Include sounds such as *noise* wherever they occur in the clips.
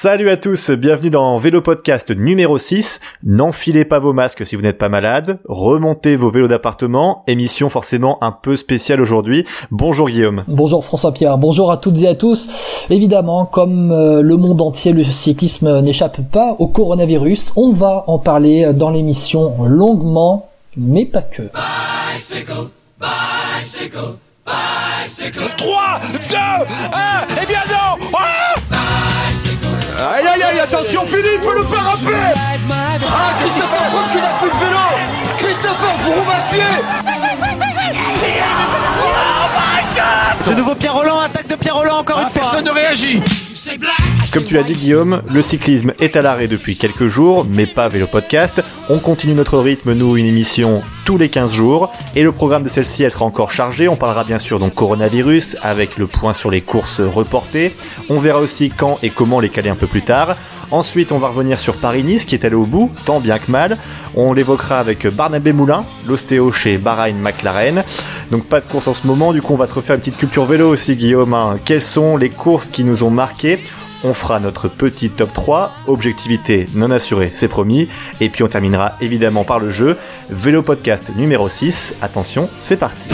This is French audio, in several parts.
Salut à tous, bienvenue dans Vélo Podcast numéro 6. N'enfilez pas vos masques si vous n'êtes pas malade, remontez vos vélos d'appartement, émission forcément un peu spéciale aujourd'hui. Bonjour Guillaume. Bonjour François-Pierre, bonjour à toutes et à tous. Évidemment, comme euh, le monde entier, le cyclisme n'échappe pas au coronavirus, on va en parler dans l'émission longuement, mais pas que. Bicycle, bicycle, bicycle. 3, 2, 1, et bien non Aïe aïe aïe, attention Philippe, le parapet. Ah, Christopher Froome qui n'a plus de vélo. Christopher Froome à pied De nouveau Pierre Roland, attaque de Pierre Roland encore ah, une fois. Personne ne réagit. Comme tu l'as dit Guillaume, le cyclisme est à l'arrêt depuis quelques jours, mais pas Vélo Podcast. On continue notre rythme, nous, une émission tous les 15 jours, et le programme de celle-ci sera encore chargé. On parlera bien sûr donc coronavirus, avec le point sur les courses reportées. On verra aussi quand et comment les caler un peu plus tard. Ensuite, on va revenir sur Paris-Nice qui est allé au bout, tant bien que mal. On l'évoquera avec Barnabé Moulin, l'ostéo chez Bahrain McLaren. Donc pas de course en ce moment, du coup on va se refaire une petite culture vélo aussi Guillaume. Hein. Quelles sont les courses qui nous ont marqué on fera notre petit top 3, objectivité non assurée, c'est promis, et puis on terminera évidemment par le jeu, Vélo Podcast numéro 6, attention, c'est parti.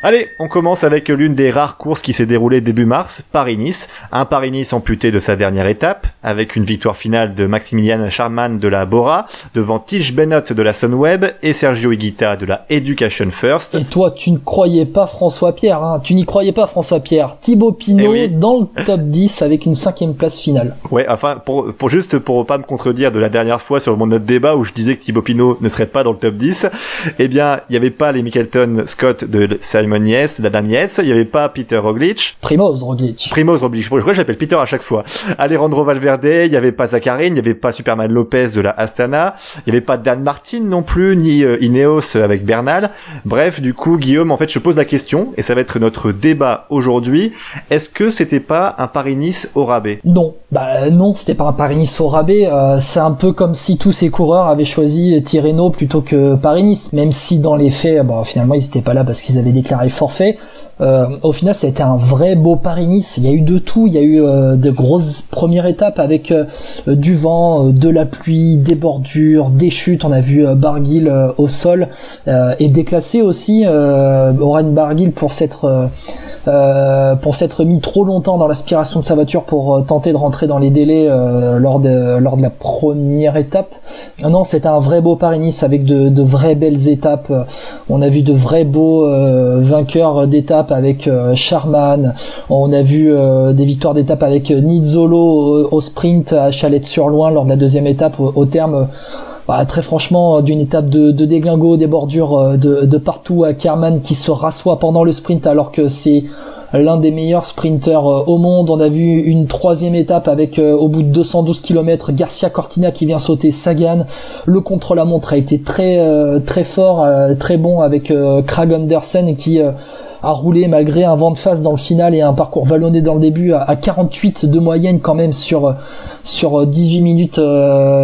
Allez, on commence avec l'une des rares courses qui s'est déroulée début mars, Paris-Nice. Un Paris-Nice amputé de sa dernière étape, avec une victoire finale de Maximilian Charman de la Bora, devant Tige Bennett de la Sunweb et Sergio Higuita de la Education First. Et toi, tu ne croyais pas François Pierre, hein Tu n'y croyais pas François Pierre. Thibaut Pinot Eh dans le top 10 avec une cinquième place finale. Ouais, enfin, pour, pour juste pour pas me contredire de la dernière fois sur mon notre débat où je disais que Thibaut Pinot ne serait pas dans le top 10, eh bien, il n'y avait pas les Michaelton Scott de Simon D'Adam Yates, il n'y avait pas Peter Roglic. Primoz Roglic. Primoz Roglic. Je crois que j'appelle Peter à chaque fois. Alejandro Valverde, il n'y avait pas Zacharine, il n'y avait pas Superman Lopez de la Astana, il n'y avait pas Dan Martin non plus, ni euh, Ineos avec Bernal. Bref, du coup, Guillaume, en fait, je pose la question, et ça va être notre débat aujourd'hui. Est-ce que c'était pas un Paris-Nice au rabais? Non. Bah non, c'était pas un Paris-Nice au rabais. Euh, c'est un peu comme si tous ces coureurs avaient choisi Tirreno plutôt que Paris-Nice. Même si dans les faits, bah, finalement, ils n'étaient pas là parce qu'ils avaient déclaré forfait. Euh, au final, ça a été un vrai beau Paris-Nice. Il y a eu de tout. Il y a eu euh, de grosses premières étapes avec euh, du vent, de la pluie, des bordures, des chutes. On a vu Barguil au sol et déclassé aussi. Oren Barguil pour s'être euh, pour s'être mis trop longtemps dans l'aspiration de sa voiture pour euh, tenter de rentrer dans les délais euh, lors de lors de la première étape. non, c'était un vrai beau Paris-Nice avec de, de vraies belles étapes. On a vu de vrais beaux vainqueurs d'étapes avec Charman. On a vu des victoires d'étapes avec Nizzolo au, sprint à Chalette-sur-Loing lors de la deuxième étape au, terme bah, très franchement, d'une étape de, de déglingo, des bordures de, de, partout à Kerman qui se rassoit pendant le sprint alors que c'est l'un des meilleurs sprinteurs euh, au monde. On a vu une troisième étape avec euh, au bout de 212 km Garcia Cortina qui vient sauter Sagan. Le contre-la-montre a été très euh, très fort, très bon avec Craig Andersen qui a roulé malgré un vent de face dans le final et un parcours vallonné dans le début à 48 de moyenne quand même sur sur 18 minutes,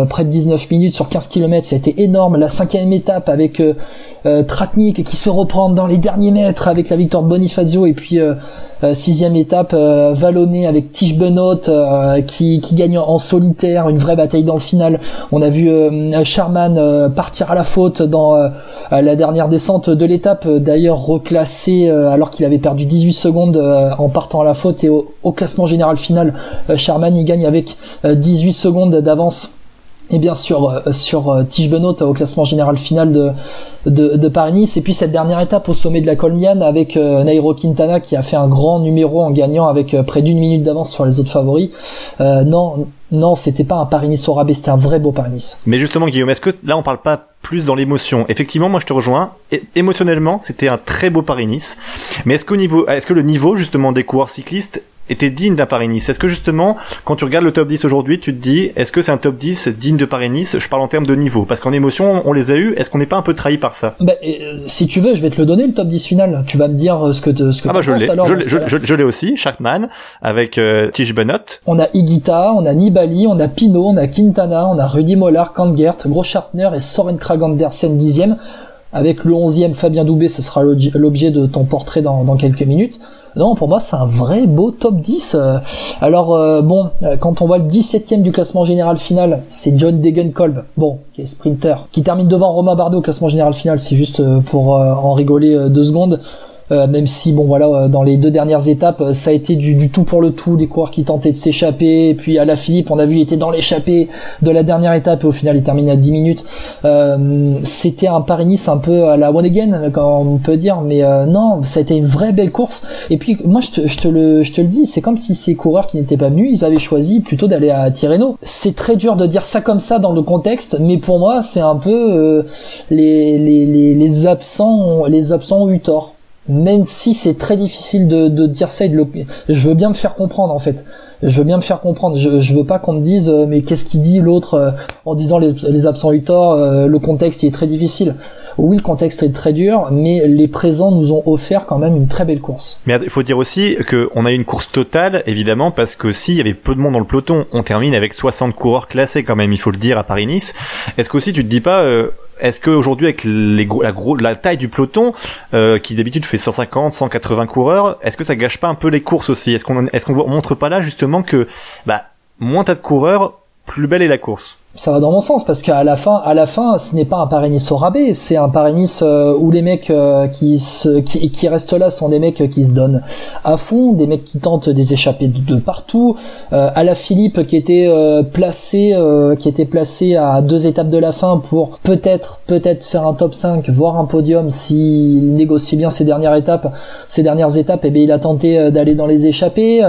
près de 19 minutes sur 15 km, été énorme. La cinquième étape avec euh, Tratnik qui se reprend dans les derniers mètres avec la victoire de Bonifacio et puis euh, euh, sixième étape vallonnée avec Tige Benot qui, gagne en solitaire une vraie bataille dans le final. On a vu Charman partir à la faute dans la dernière descente de l'étape d'ailleurs reclassé alors qu'il avait perdu 18 secondes en partant à la faute. Et au, au classement général final Charman il gagne avec 18 secondes d'avance et bien sûr euh, sur euh, Tige Benoît au classement général final de, de, Paris-Nice. Et puis cette dernière étape au sommet de la Colmiane avec euh, Nairo Quintana qui a fait un grand numéro en gagnant avec près d'une minute d'avance sur les autres favoris. Non non c'était pas un Paris-Nice au rabais c'était un vrai beau Paris-Nice. Mais justement Guillaume est-ce que là on parle pas plus dans l'émotion? Effectivement moi je te rejoins. Émotionnellement c'était un très beau Paris-Nice. Mais est-ce qu'au niveau est-ce que le niveau justement des coureurs cyclistes était digne d'un Paris-Nice Est-ce que justement, quand tu regardes le top 10 aujourd'hui, tu te dis, est-ce que c'est un top 10 digne de Paris-Nice Je parle en termes de niveau, parce qu'en émotion, on les a eu. Est-ce qu'on n'est pas un peu trahi par ça? Bah, euh, Si tu veux, je vais te le donner, le top 10 final. Tu vas me dire euh, ce que, te, ce que ah bah je l'ai, je, je, je, l'ai aussi, Sharkman, avec euh, Tige Benot. On a Igita, on a Nibali, on a Pinot, on a Quintana, on a Rudy Mollard, Kangert, Groschartner et Soren Krag Andersen dixième. Avec le 11e Fabien Doubé, ce sera l'objet de ton portrait dans, quelques minutes. Non, pour moi, c'est un vrai beau top 10. Alors, euh, bon, euh, quand on voit le 17ème du classement général final, c'est John Degenkolb, bon, qui est sprinter, qui termine devant Romain Bardet au classement général final, c'est juste euh, pour en rigoler deux secondes. Euh, même si bon voilà euh, dans les deux dernières étapes euh, ça a été du, du, tout pour le tout des coureurs qui tentaient de s'échapper. Et puis à la Philippe on a vu il était dans l'échappée de la dernière étape et au final il termine à 10 minutes. C'était un Paris-Nice un peu à la one again quand on peut dire mais non ça a été une vraie belle course. Et puis moi je te, je te le je te le dis c'est comme si ces coureurs qui n'étaient pas venus ils avaient choisi plutôt d'aller à Tirreno. C'est très dur de dire ça comme ça dans le contexte mais pour moi c'est un peu les, les, les, les absents les absents ont eu tort même si c'est très difficile de, de, dire ça et de le... je veux bien me faire comprendre en fait je veux bien me faire comprendre je, je veux pas qu'on me dise euh, mais qu'est-ce qu'il dit l'autre euh, en disant les, les absents eu tort euh, le contexte il est très difficile oui, le contexte est très dur, mais les présents nous ont offert quand même une très belle course. Mais il faut dire aussi qu'on a eu une course totale, évidemment, parce que s'il y avait peu de monde dans le peloton, on termine avec 60 coureurs classés quand même, il faut le dire, à Paris-Nice. Est-ce qu'aussi tu te dis pas, euh, est-ce qu'aujourd'hui avec les la, gros, la taille du peloton, euh, qui d'habitude fait 150, 180 coureurs, est-ce que ça gâche pas un peu les courses aussi? Est-ce qu'on est-ce montre pas là justement que bah moins t'as de coureurs, plus belle est la course? Ça va dans mon sens parce qu'à la fin, à la fin, ce n'est pas un Paris-Nice au rabais, c'est un Paris-Nice euh, où les mecs euh, qui, se, qui, qui restent là sont des mecs qui se donnent à fond, des mecs qui tentent des échappées de, partout. Euh, à la Philippe qui était placé, qui était placé à deux étapes de la fin pour peut-être, peut-être faire un top 5, voire un podium s'il négocie bien ces dernières étapes, ces dernières étapes. Et eh bien il a tenté d'aller dans les échappées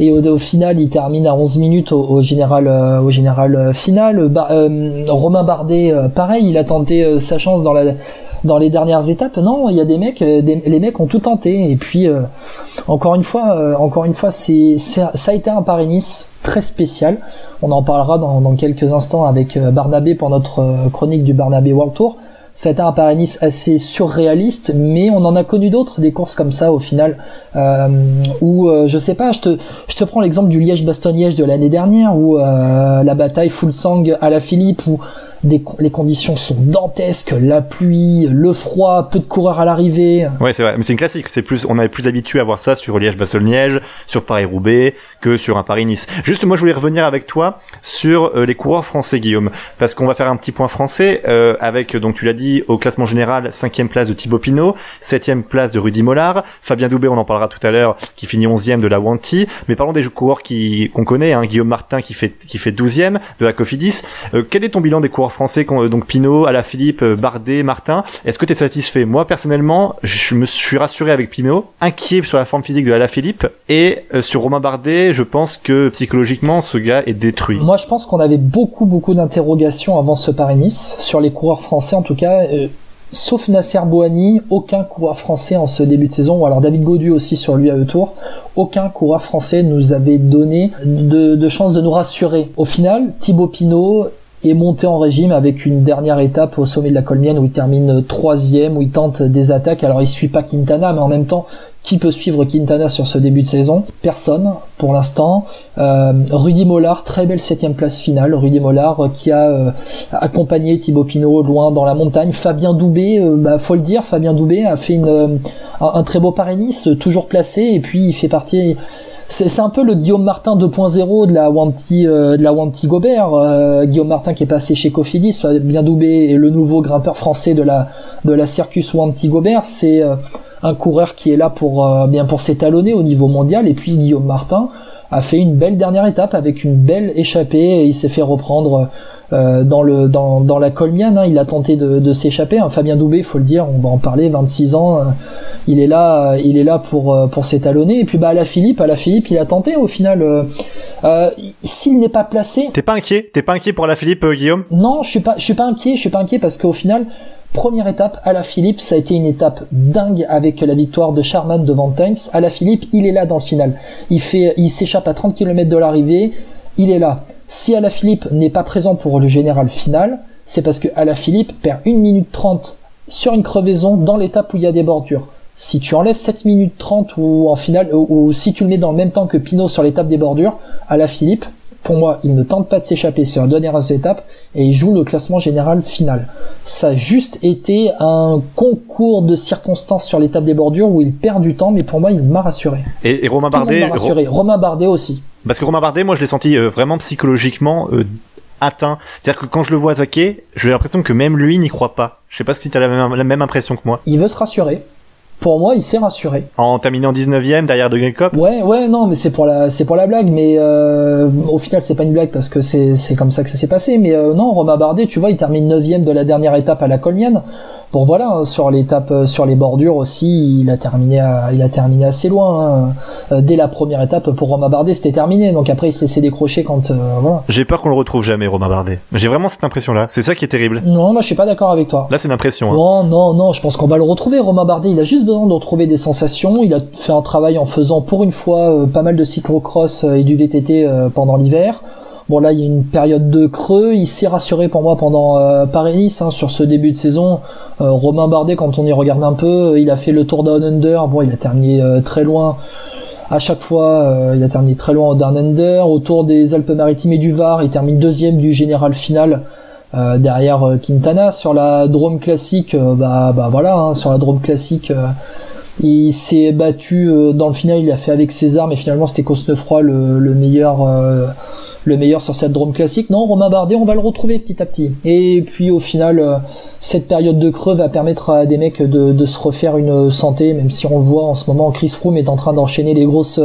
et au, final il termine à 11 minutes au, au général, au général final euh, Romain Bardet, euh, pareil, il a tenté euh, sa chance dans les dernières étapes. Non, il y a des mecs, les mecs ont tout tenté. Et puis encore une fois, encore une fois, ça a été un Paris-Nice très spécial. On en parlera dans, dans quelques instants avec Barnabé pour notre chronique du Barnabé World Tour. C'était un Paris-Nice assez surréaliste, mais on en a connu d'autres, des courses comme ça au final, euh, où euh, je sais pas, je te, je te prends l'exemple du Liège-Bastogne-Liège de l'année dernière, où euh, la bataille full sang à la Philippe, où les conditions sont dantesques, la pluie, le froid, peu de coureurs à l'arrivée. Ouais, c'est vrai, mais c'est une classique. C'est plus, on est plus habitué à voir ça sur Liège-Bastogne-Liège, sur Paris-Roubaix, que sur un Paris-Nice. Juste, moi, je voulais revenir avec toi sur euh, les coureurs français, Guillaume, parce qu'on va faire un petit point français euh, avec, donc tu l'as dit, au classement général, cinquième place de Thibaut Pinot, septième place de Rudy Mollard, Fabien Doubé, on en parlera tout à l'heure, qui finit onzième de la Wanty. Mais parlons des coureurs qui qu'on connaît, hein, Guillaume Martin qui fait qui fait douzième de la Cofidis. Euh, quel est ton bilan des coureurs français, donc Pinot, Alaphilippe, Bardet, Martin Est-ce que tu es satisfait? Moi, personnellement, je me suis rassuré avec Pinot, inquiet sur la forme physique de Alaphilippe et sur Romain Bardet je pense que psychologiquement, ce gars est détruit. Moi, je pense qu'on avait beaucoup, beaucoup d'interrogations avant ce Paris-Nice, sur les coureurs français en tout cas. Euh, sauf Nasser Bouhani, aucun coureur français en ce début de saison, ou alors David Godu aussi sur lui à eux tour, aucun coureur français nous avait donné de, de chance de nous rassurer. Au final, Thibaut Pinot est monté en régime avec une dernière étape au sommet de la Colmienne où il termine troisième, où il tente des attaques. Alors il suit pas Quintana, mais en même temps, qui peut suivre Quintana sur ce début de saison? Personne pour l'instant. Euh, Rudy Mollard, très belle septième place finale. Rudy Mollard euh, qui a euh, accompagné Thibaut Pinot loin dans la montagne. Fabien Doubé, bah, faut le dire, Fabien Doubé a fait une, un, très beau Paris-Nice, toujours placé, et puis il fait partie c'est un peu le Guillaume Martin 2.0 de la Wanty de la Wanty Gobert. Guillaume Martin qui est passé chez Cofidis bien Doubé et le nouveau grimpeur français de la de la Circus Wanty Gobert. C'est un coureur qui est là pour euh, bien pour s'étalonner au niveau mondial. Et puis Guillaume Martin a fait une belle dernière étape avec une belle échappée et il s'est fait reprendre euh, dans le dans, dans la Colmiane hein. il a tenté de, de s'échapper hein. Fabien Doubé faut le dire on va en parler 26 ans euh, il est là il est là pour pour s'étalonner et puis bah à la Philippe à la Philippe il a tenté au final s'il n'est pas placé t'es pas inquiet? T'es pas inquiet pour la Philippe Guillaume? Non je suis pas je suis pas inquiet je suis pas inquiet parce qu'au final Première étape, à la Philippe, ça a été une étape dingue avec la victoire de Charman devant Tains. À la Philippe, il est là dans le final. Il fait, il s'échappe à 30 km de l'arrivée. Il est là. Si à la Philippe n'est pas présent pour le général final, c'est parce que à la Philippe perd 1 minute 30 sur une crevaison dans l'étape où il y a des bordures. Si tu enlèves 7 minutes 30 ou en finale, ou, si tu le mets dans le même temps que Pinot sur l'étape des bordures, à la Philippe, pour moi, il ne tente pas de s'échapper sur la dernière étape et il joue le classement général final. Ça a juste été un concours de circonstances sur l'étape des bordures où il perd du temps, mais pour moi, il m'a rassuré. Et, Romain Bardet, rassuré. Romain Bardet aussi. Parce que Romain Bardet, moi, je l'ai senti euh, vraiment psychologiquement euh, atteint. C'est-à-dire que quand je le vois attaquer, j'ai l'impression que même lui n'y croit pas. Je sais pas si tu as la même, la même impression que moi. Il veut se rassurer pour moi, il s'est rassuré. En terminant 19ème derrière De Cop Ouais, ouais, non, mais c'est pour la, c'est pour la blague, mais euh, au final, c'est pas une blague parce que c'est, c'est comme ça que ça s'est passé. Mais euh, non, Romain Bardet, tu vois, il termine 9ème de la dernière étape à la Colmienne. Bon voilà, hein, sur l'étape, euh, sur les bordures aussi, il a terminé, il a terminé assez loin. Hein. Euh, dès la première étape pour Romain Bardet, c'était terminé. Donc après, il s'est décroché quand euh, voilà. J'ai peur qu'on le retrouve jamais, Romain Bardet. J'ai vraiment cette impression-là. C'est ça qui est terrible. Non, moi je suis pas d'accord avec toi. Là, c'est l'impression. Hein. Non, non, non. Je pense qu'on va le retrouver, Romain Bardet. Il a juste besoin de retrouver des sensations. Il a fait un travail en faisant pour une fois pas mal de cyclocross et du VTT pendant l'hiver. Bon là il y a une période de creux, il s'est rassuré pour moi pendant euh, Paris-Nice hein, sur ce début de saison. Euh, Romain Bardet quand on y regarde un peu, il a fait le Tour Down Under, bon il a terminé euh, très loin. À chaque fois, il a terminé très loin au Down Under. Autour des Alpes-Maritimes et du Var, il termine deuxième du général final derrière Quintana. Sur la Drôme classique, bah, bah voilà, hein, sur la Drôme classique, il s'est battu dans le final, il a fait avec César, mais finalement c'était Cosnefroy le, le meilleur le meilleur sur cette drone classique. Non, Romain Bardet, on va le retrouver petit à petit. Et puis au final, euh, cette période de creux va permettre à des mecs de, se refaire une santé, même si on le voit en ce moment, Chris Froome est en train d'enchaîner les grosses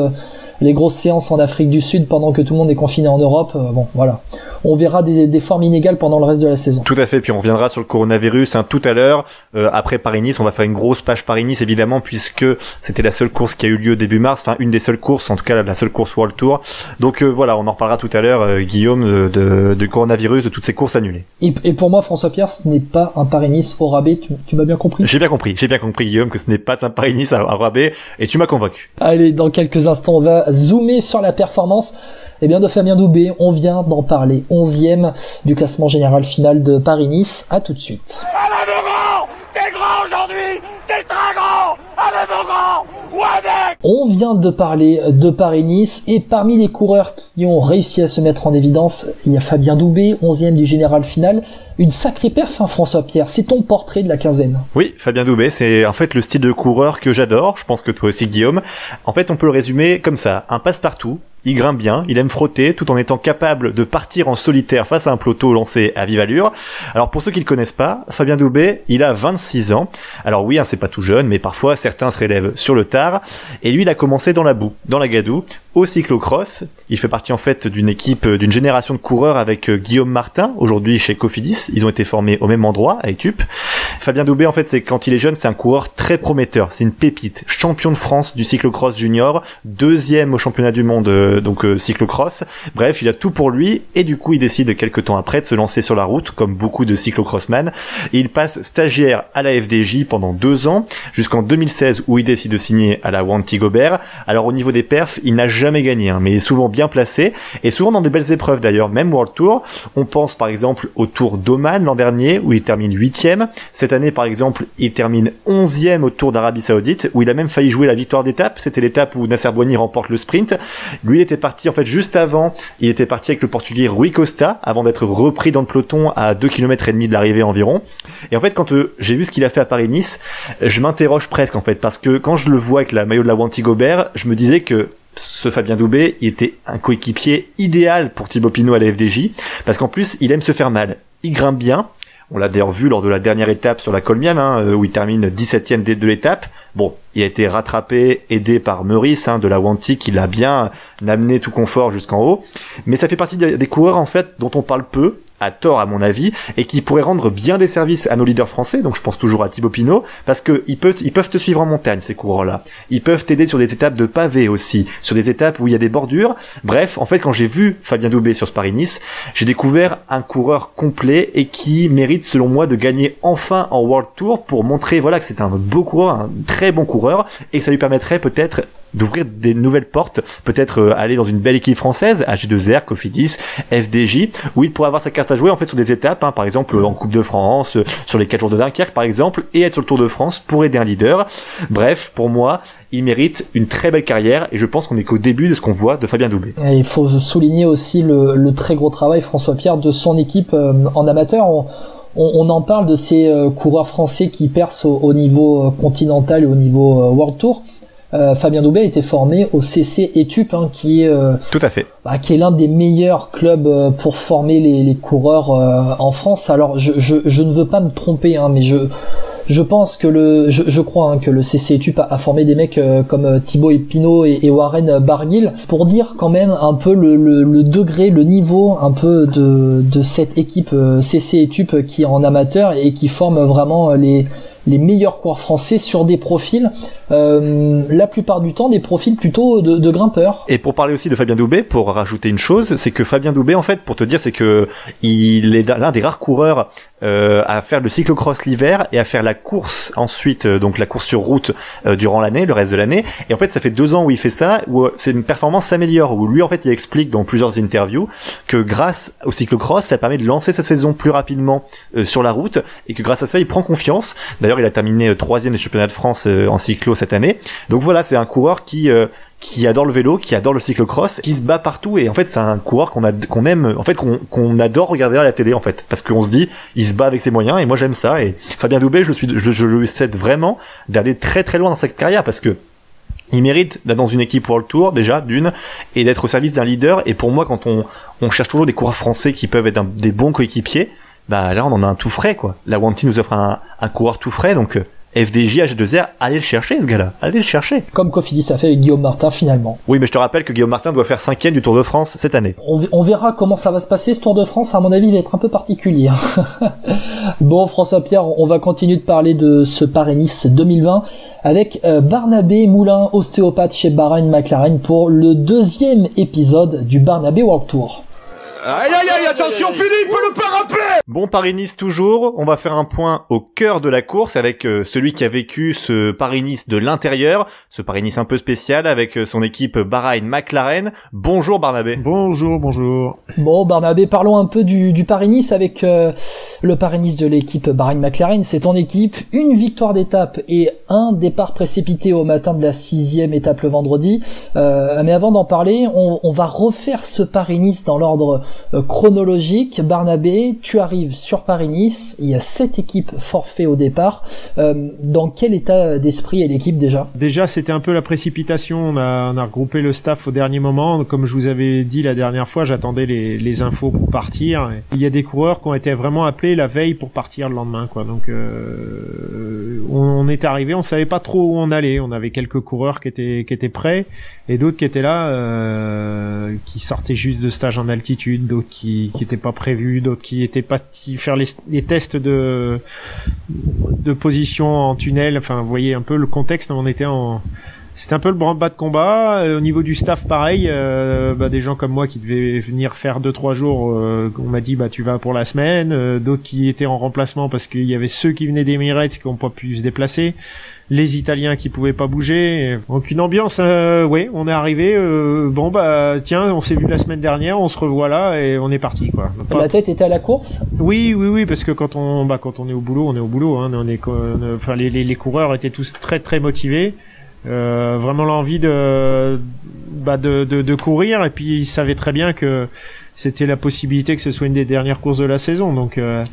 grosses séances en Afrique du Sud pendant que tout le monde est confiné en Europe. Euh, bon, voilà on verra des, formes inégales pendant le reste de la saison. Tout à fait, puis on reviendra sur le coronavirus hein, tout à l'heure. Euh, après Paris-Nice, on va faire une grosse page Paris-Nice évidemment puisque c'était la seule course qui a eu lieu début mars, enfin une des seules courses, en tout cas la seule course World Tour. Donc euh, voilà, on en reparlera tout à l'heure, euh, Guillaume, de, de, coronavirus, de toutes ces courses annulées. Et, pour moi, François Pierre, ce n'est pas un Paris-Nice au rabais, tu, m'as bien compris J'ai bien compris, j'ai bien compris Guillaume que ce n'est pas un Paris-Nice au rabais, et tu m'as convaincu. Allez, dans quelques instants, on va zoomer sur la performance eh bien, de Fabien Doubé, on vient d'en parler. 11e du classement général final de Paris-Nice. À tout de suite. Allez, mon grand T'es grand aujourd'hui T'es très grand Allez, mon grand Ouais, On vient de parler de Paris-Nice et parmi les coureurs qui ont réussi à se mettre en évidence, il y a Fabien Doubé, 11e du général final. Une sacrée perf, hein, François Pierre. C'est ton portrait de la quinzaine. Oui, Fabien Doubé, c'est en fait le style de coureur que j'adore. Je pense que toi aussi, Guillaume. En fait, on peut le résumer comme ça. Un passe-partout, il grimpe bien, il aime frotter tout en étant capable de partir en solitaire face à un peloton lancé à vive allure. Alors pour ceux qui le connaissent pas, Fabien Doubé, il a 26 ans. Alors oui, hein, c'est pas tout jeune, mais parfois certains se relèvent sur le tard. Et lui, il a commencé dans la boue, dans la gadoue, au cyclocross. Il fait partie en fait d'une équipe, d'une génération de coureurs avec euh, Guillaume Martin, aujourd'hui chez Cofidis. Ils ont été formés au même endroit, à Etup. Fabien Doubé, en fait, c'est quand il est jeune, c'est un coureur très prometteur. C'est une pépite. Champion de France du cyclocross junior, deuxième au championnat du monde, euh, donc euh, cyclocross. Bref, il a tout pour lui et du coup, il décide quelques temps après de se lancer sur la route, comme beaucoup de cyclocrossman. Il passe stagiaire à la FDJ pendant deux ans, jusqu'en 2016 où il décide de signer à la Wanty Gobert. Alors au niveau des perfs, il n'a jamais gagné, hein, mais il est souvent bien placé et souvent dans des belles épreuves d'ailleurs, même World Tour. On pense par exemple au Tour d'Oman l'an dernier où il termine huitième. Année par exemple, il termine onzième au Tour d'Arabie Saoudite où il a même failli jouer la victoire d'étape. C'était l'étape où Nasser Boigny remporte le sprint. Lui était parti en fait juste avant. Il était parti avec le Portugais Rui Costa avant d'être repris dans le peloton à 2 km et demi de l'arrivée environ. Et en fait quand euh, j'ai vu ce qu'il a fait à Paris-Nice, je m'interroge presque en fait parce que quand je le vois avec la maillot de la Wanty Gobert, je me disais que ce Fabien Doubé était un coéquipier idéal pour Thibaut Pinot à la FDJ, parce qu'en plus, il aime se faire mal. Il grimpe bien. On l'a d'ailleurs vu lors de la dernière étape sur la Colmienne, hein, euh, où il termine 17ème de l'étape. Bon, il a été rattrapé, aidé par Meurice hein, de la Wanty, qui l'a bien amené tout confort jusqu'en haut. Mais ça fait partie des coureurs en fait dont on parle peu, à tort à mon avis, et qui pourrait rendre bien des services à nos leaders français, donc je pense toujours à Thibaut Pinot, parce que ils peuvent, ils peuvent te suivre en montagne, ces coureurs-là. Ils peuvent t'aider sur des étapes de pavés aussi, sur des étapes où il y a des bordures. Bref, en fait, quand j'ai vu Fabien Doubé sur ce j'ai découvert un coureur complet et qui mérite, selon moi, de gagner enfin en World Tour pour montrer, voilà, que c'est un beau coureur, un très bon coureur, et que ça lui permettrait peut-être d'ouvrir des nouvelles portes, peut-être euh, aller dans une belle équipe française, AG2R, Cofidis, FDJ, où il pourrait avoir sa carte à jouer en fait sur des étapes, hein, par exemple en Coupe de France, euh, sur les 4 jours de Dunkerque par exemple, et être sur le Tour de France pour aider un leader. Bref, pour moi, il mérite une très belle carrière et je pense qu'on est qu'au début de ce qu'on voit de Fabien Doubé. Et il faut souligner aussi le, le, très gros travail François Pierre de son équipe euh, en amateur. On, on, en parle de ces euh, coureurs français qui percent au, niveau continental et au niveau World Tour. Fabien Doubé a été formé au CC Etup, hein, qui est tout à fait, bah, qui est l'un des meilleurs clubs pour former les, les coureurs en France. Alors je, je, je, ne veux pas me tromper, hein, mais je je pense que le, je, je crois hein, que le CCTUP a, a, formé des mecs euh, comme euh, Thibaut Epino et, et, Warren Barguil pour dire quand même un peu le, le, le, degré, le niveau un peu de, de cette équipe euh, CCTUP qui est en amateur et qui forme vraiment les les meilleurs coureurs français sur des profils, euh, la plupart du temps des profils plutôt de, grimpeurs. Et pour parler aussi de Fabien Doubé, pour rajouter une chose, c'est que Fabien Doubé, en fait, pour te dire, c'est que il est l'un des rares coureurs euh, à faire le cyclocross l'hiver et à faire la course ensuite, euh, donc la course sur route euh, durant l'année, le reste de l'année. Et en fait, ça fait deux ans où il fait ça, où c'est une performance s'améliore, où lui, en fait, il explique dans plusieurs interviews que grâce au cyclocross, ça permet de lancer sa saison plus rapidement sur la route et que grâce à ça, il prend confiance. D'ailleurs, il a terminé euh, troisième des championnats de France euh, en cyclo cette année. Donc voilà, c'est un coureur qui euh, qui adore le vélo, qui adore le cyclocross, qui se bat partout. Et en fait c'est un coureur qu'on qu'on aime, en fait qu'on adore regarder à la télé en fait, parce qu'on se dit il se bat avec ses moyens et moi j'aime ça. Et Fabien Doubé je suis je, lui souhaite vraiment d'aller très très loin dans sa carrière parce que il mérite d'être dans une équipe World Tour déjà d'une et d'être au service d'un leader. Et pour moi quand on on cherche toujours des coureurs français qui peuvent être des bons coéquipiers bah là on en a un tout frais quoi. La Wanty nous offre un, un coureur tout frais donc euh, FDJ H2R, allez le chercher ce gars-là, allez le chercher. Comme Cofidis a fait avec Guillaume Martin finalement. Oui mais je te rappelle que Guillaume Martin doit faire cinquième du Tour de France cette année. On, verra comment ça va se passer ce Tour de France, à mon avis il va être un peu particulier. *laughs* bon François Pierre, on va continuer de parler de ce Paris-Nice 2020 avec euh, Barnabé Moulin, ostéopathe chez Bahrain McLaren pour le deuxième épisode du Barnabé World Tour. Aïe aïe aïe, attention Philippe, le parapet Bon Paris-Nice toujours, on va faire un point au cœur de la course avec euh, celui qui a vécu ce Paris-Nice de l'intérieur, ce Paris-Nice un peu spécial avec euh, son équipe Bahrain McLaren. Bonjour Barnabé. Bonjour, bonjour. Bon Barnabé, parlons un peu du, du Paris-Nice avec euh, le Paris-Nice de l'équipe Bahrain McLaren. C'est ton équipe, une victoire d'étape et un départ précipité au matin de la sixième étape le vendredi. mais avant d'en parler, on, on va refaire ce Paris-Nice dans l'ordre euh, chronologique, Barnabé, tu arrives sur Paris-Nice, il y a sept équipes forfait au départ. Euh, dans quel état d'esprit est l'équipe déjà? Déjà, c'était un peu la précipitation. On a, on regroupé le staff au dernier moment. Comme je vous avais dit la dernière fois, j'attendais les, infos pour partir. Il y a des coureurs qui ont été vraiment appelés la veille pour partir le lendemain. Quoi. Donc, euh, on, est arrivé, on savait pas trop où on allait. On avait quelques coureurs qui étaient, qui étaient prêts et d'autres qui étaient là, euh, qui sortaient juste de stage en altitude d'autres qui n'étaient pas prévus, d'autres qui étaient partis faire les, les, tests de de position en tunnel. Enfin, vous voyez un peu le contexte. On était en c'était un peu le branle-bas de combat. Euh, au niveau du staff, pareil. Euh, bah, des gens comme moi qui devaient venir faire deux trois jours, euh, on m'a dit bah tu vas pour la semaine. Euh, d'autres qui étaient en remplacement parce qu'il y avait ceux qui venaient des d'Emirates qui n'ont pas pu se déplacer les Italiens qui pouvaient pas bouger. Donc une ambiance, euh, oui, on est arrivé. Euh, bon bah tiens, on s'est vu la semaine dernière, on se revoit là et on est parti quoi. La tête était à la course? Oui, oui, oui, parce que quand on, bah quand on est au boulot, on est au boulot. Hein, on est, enfin les, les, les, coureurs étaient tous très très motivés. Euh, vraiment l'envie de, bah de, de, de courir et puis ils savaient très bien que c'était la possibilité que ce soit une des dernières courses de la saison. Donc euh,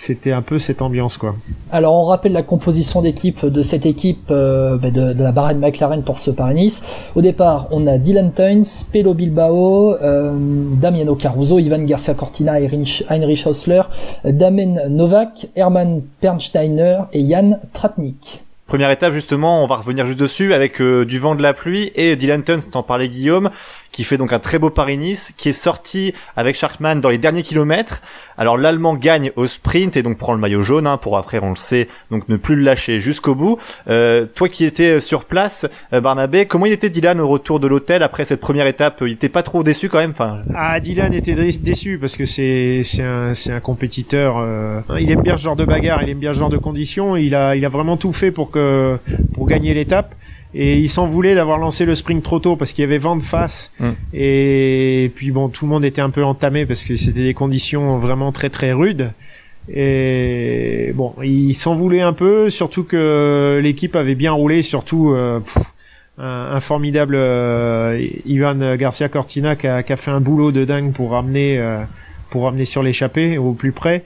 c'était un peu cette ambiance quoi. Alors on rappelle la composition d'équipe de cette équipe euh, bah, de, de, la Bahrain McLaren pour ce Paris-Nice. Au départ, on a Dylan Tunes, Pelo Bilbao, euh, Damiano Caruso, Ivan Garcia Cortina, Heinrich, Heinrich Hausler, Damen Novak, Hermann Pernsteiner et Jan Tratnik. Première étape justement, on va revenir juste dessus avec euh, du vent, de la pluie et Dylan Tuns, t'en parlais Guillaume, qui fait donc un très beau Paris-Nice, qui est sorti avec Sharkman dans les derniers kilomètres. Alors l'Allemand gagne au sprint et donc prend le maillot jaune hein, pour après, on le sait, donc ne plus le lâcher jusqu'au bout. Euh, toi qui étais euh, sur place, euh, Barnabé, comment il était Dylan au retour de l'hôtel après cette première étape? Il était pas trop déçu quand même enfin... Ah, Dylan était déçu parce que c'est c'est un un compétiteur. Euh, il aime bien ce genre de bagarre, il aime bien ce genre de conditions. Il a il a vraiment tout fait pour que pour gagner l'étape. Et il s'en voulait d'avoir lancé le sprint trop tôt parce qu'il y avait vent de face. Mm. et puis bon tout le monde était un peu entamé parce que c'était des conditions vraiment très très rudes. Et bon il s'en voulait un peu surtout que l'équipe avait bien roulé surtout euh, pff, un, un formidable euh, Ivan Garcia Cortina qui a, qui a fait un boulot de dingue pour ramener euh, pour ramener sur l'échappée au plus près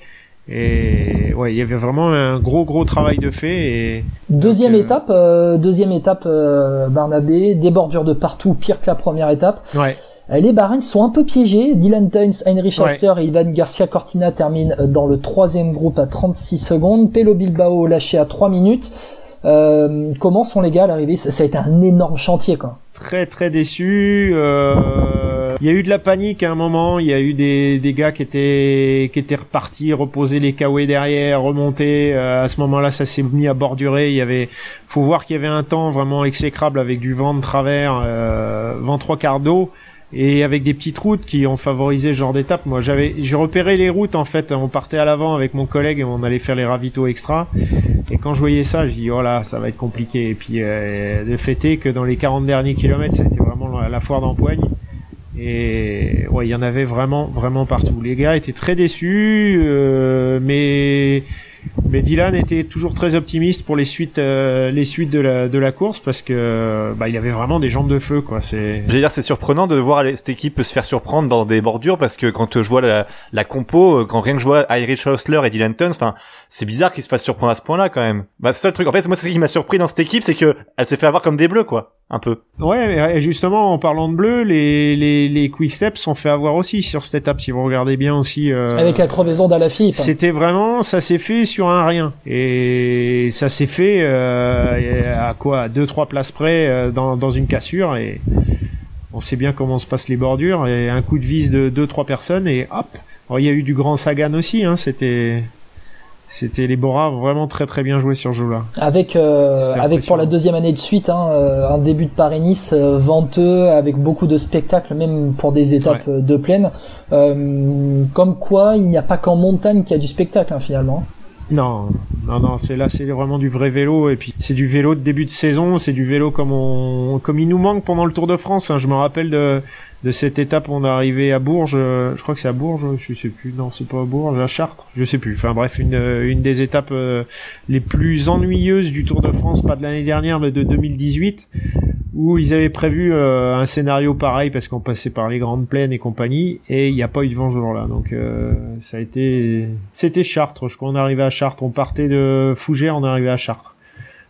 et ouais il y avait vraiment un gros gros travail de fait et Deuxième Donc, euh, étape, euh, deuxième étape, euh, Barnabé, des bordures de partout, pire que la première étape. ouais Euh, Les Bahreïns sont un peu piégés. Dylan Tuns, Heinrich Ouais. Haster et Ivan Garcia Cortina terminent dans le troisième groupe à 36 secondes. Pelo Bilbao lâché à 3 minutes. Euh, comment sont les gars à l'arrivée? Ça, ça a été un énorme chantier quoi. très très déçu. Euh, il y a eu de la panique à un moment. Il y a eu des, des gars qui étaient qui étaient repartis, reposer les kawaii derrière, remonter. Euh, à ce moment-là, ça s'est mis à bordurer. Il y avait, faut voir qu'il y avait un temps vraiment exécrable avec du vent de travers, euh, vent trois quarts d'eau. Et avec des petites routes qui ont favorisé ce genre d'étape. Moi, j'avais, j'ai repéré les routes en fait. On partait à l'avant avec mon collègue et on allait faire les ravitaux extra. Et quand je voyais ça, je dis oh là, ça va être compliqué. Et puis euh, le fait est que dans les 40 derniers kilomètres, ça a été vraiment la foire d'empoigne. Et ouais, il y en avait vraiment, vraiment partout. Les gars étaient très déçus, euh, mais mais Dylan était toujours très optimiste pour les suites, euh, les suites de la de la course parce que bah il avait vraiment des jambes de feu quoi. C'est J'allais dire, c'est surprenant de voir cette équipe se faire surprendre dans des bordures parce que quand je vois la, la compo, euh, quand rien que je vois Irish Hostler et Dylan Tuns, enfin, c'est bizarre qu'ils se fassent surprendre à ce point-là quand même. Bah, c'est ça le truc. En fait, moi, c'est ce qui m'a surpris dans cette équipe, c'est que elle s'est fait avoir comme des bleus, quoi. Un peu. Ouais, mais justement, en parlant de bleu, les, les, les quick steps sont fait avoir aussi sur cette étape, si vous regardez bien aussi. euh, Avec la crevaison d'Alaphilippe. C'était vraiment, ça s'est fait sur un rien. Et ça s'est fait euh, à quoi deux, trois places près euh, dans, dans une cassure. Et on sait bien comment se passent les bordures. Et un coup de vis de deux, trois personnes et hop. Alors, il y a eu du grand Sagan aussi. Hein, c'était... C'était les Bora vraiment très très bien joués sur ce jeu-là. Avec euh, avec pour la deuxième année de suite hein, un début de Paris-Nice euh, venteux avec beaucoup de spectacles même pour des étapes de plaine. Euh, comme quoi il n'y a pas qu'en montagne qu'il y a du spectacle hein, finalement. Non, non, non, c'est là, c'est vraiment du vrai vélo et puis c'est du vélo de début de saison, c'est du vélo comme on, comme il nous manque pendant le Tour de France. hein. Je me rappelle de de cette étape, on est arrivé à Bourges, euh, je crois que c'est à Bourges, je sais plus, non, c'est pas à Bourges, à Chartres, je sais plus. Enfin bref, une une des étapes euh, les plus ennuyeuses du Tour de France, pas de l'année dernière, mais de 2018 où ils avaient prévu euh, un scénario pareil parce qu'on passait par les grandes plaines et compagnie et il n'y a pas eu de vent jour-là. Donc euh, ça a été c'était Chartres je crois. On arrivé à Chartres. On partait de Fougères on arrivé à Chartres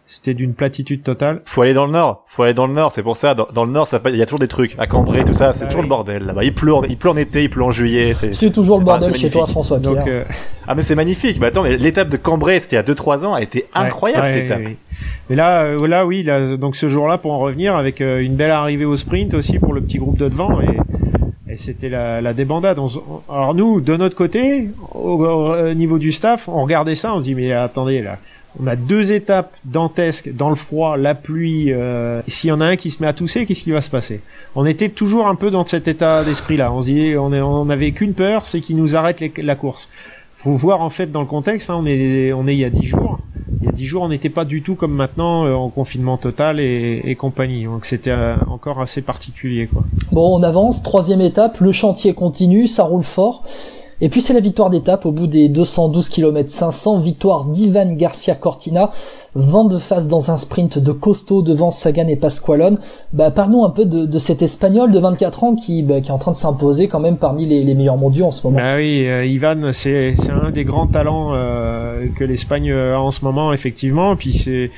c'était d'une platitude totale Faut aller dans le nord. Faut aller dans le nord. C'est pour ça. Dans, dans le nord, ça, il y a toujours des trucs. À Cambrai, tout ça, c'est Ah toujours oui. le bordel là-bas. Il pleut, en, il pleut en été, il pleut en juillet. C'est, toujours le bordel chez toi. François Pierre. donc euh, Ah mais c'est magnifique. Bah attends, mais l'étape de Cambrai, c'était il y a 2-3 ans, a été incroyable ouais, cette ouais, étape. ouais. mais là euh, là oui là, donc ce jour-là pour en revenir avec euh, une belle arrivée au sprint aussi pour le petit groupe de devant et et c'était la, la débandade. On se- on- alors nous, de notre côté, au, au niveau du staff, on regardait ça, on se dit mais attendez là, on a deux étapes dantesques dans le froid, la pluie. Euh, S'il y en a un qui se met à tousser, qu'est-ce qui va se passer? On était toujours un peu dans cet état d'esprit-là. On se on, on avait qu'une peur, c'est qu'ils nous arrêtent les- la course. Faut voir en fait dans le contexte. hein, on est, on est il y a dix jours. Il y a dix jours, on n'était pas du tout comme maintenant euh, en confinement total et, et compagnie. Donc c'était euh, encore assez particulier, quoi. Bon, on avance, troisième étape, le chantier continue, ça roule fort. Et puis c'est la victoire d'étape au bout des 212 km 500, victoire d'Ivan Garcia Cortina, vent de face dans un sprint de costaud devant Sagan et Pasqualone. Bah, parlons un peu de, de cet espagnol de 24 ans qui, bah, qui est en train de s'imposer quand même parmi les, les meilleurs mondiaux en ce moment. Bah oui, euh, Ivan, c'est un des grands talents euh, que l'Espagne euh, a en ce moment, effectivement. Puis c'est,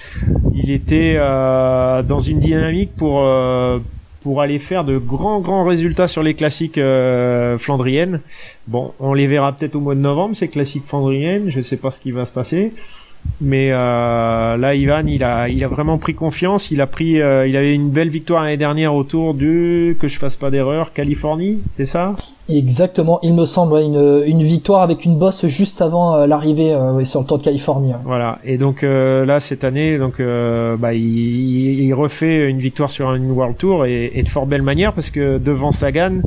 il était euh, dans une dynamique pour euh, pour aller faire de grands grands résultats sur les classiques euh, flandriennes. Bon, on les verra peut-être au mois de novembre ces classiques flandriennes. Je sais pas ce qui va se passer. Mais euh, là, Ivan, il a, il a vraiment pris confiance. Il a pris, euh, il avait une belle victoire l'année dernière autour de, que je fasse pas d'erreur, Californie, c'est ça? Exactement, il me semble, une, une victoire avec une bosse juste avant euh, l'arrivée euh, sur le Tour de Californie. Voilà. Et donc euh, là cette année, donc euh, bah, il, il refait une victoire sur une World Tour et, et de fort belle manière parce que devant Sagan,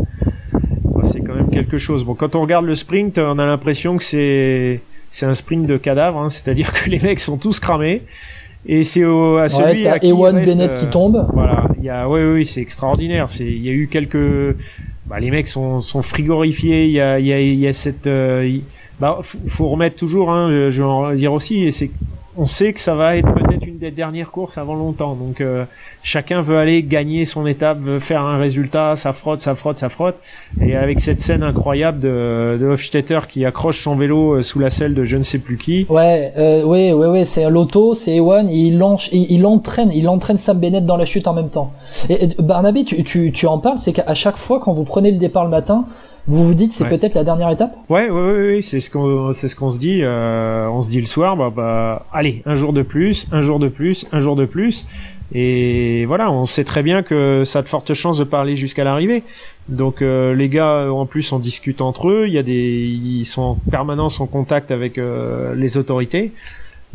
c'est quand même quelque chose. Bon, quand on regarde le sprint, on a l'impression que c'est c'est un sprint de cadavres, hein, c'est-à-dire que *laughs* les mecs sont tous cramés Et c'est à celui ouais, à qui Ewan reste, Bennett qui tombe. Voilà, il y a, oui, oui, c'est extraordinaire. C'est, il y a eu quelques, bah, les mecs sont, sont frigorifiés. Il y a, il y a, il y a cette, il... bah, faut remettre toujours, hein, je, je vais en dire aussi, et c'est on sait que ça va être peut-être une des dernières courses avant longtemps. Donc euh, chacun veut aller gagner son étape, veut faire un résultat, ça frotte, ça frotte, ça frotte. Et avec cette scène incroyable de, de Hofstetter qui accroche son vélo sous la selle de je ne sais plus qui. Ouais, euh, ouais, ouais, ouais, c'est l'auto, c'est Ewan, il, lance, il, il entraîne, il entraîne Sam Bennett dans la chute en même temps. Et, et Barnaby, tu, tu, tu en parles, c'est qu'à chaque fois quand vous prenez le départ le matin, vous vous dites c'est Ouais. peut-être la dernière étape? Ouais, ouais, ouais, ouais, c'est ce qu'on, c'est ce qu'on se dit. Euh, on se dit le soir, bah, bah, allez, un jour de plus, un jour de plus, un jour de plus. Et voilà, on sait très bien que ça a de fortes chances de pas aller jusqu'à l'arrivée. Donc euh, les gars, en plus, on discute entre eux. Il y a des, ils sont en permanence en contact avec euh, les autorités.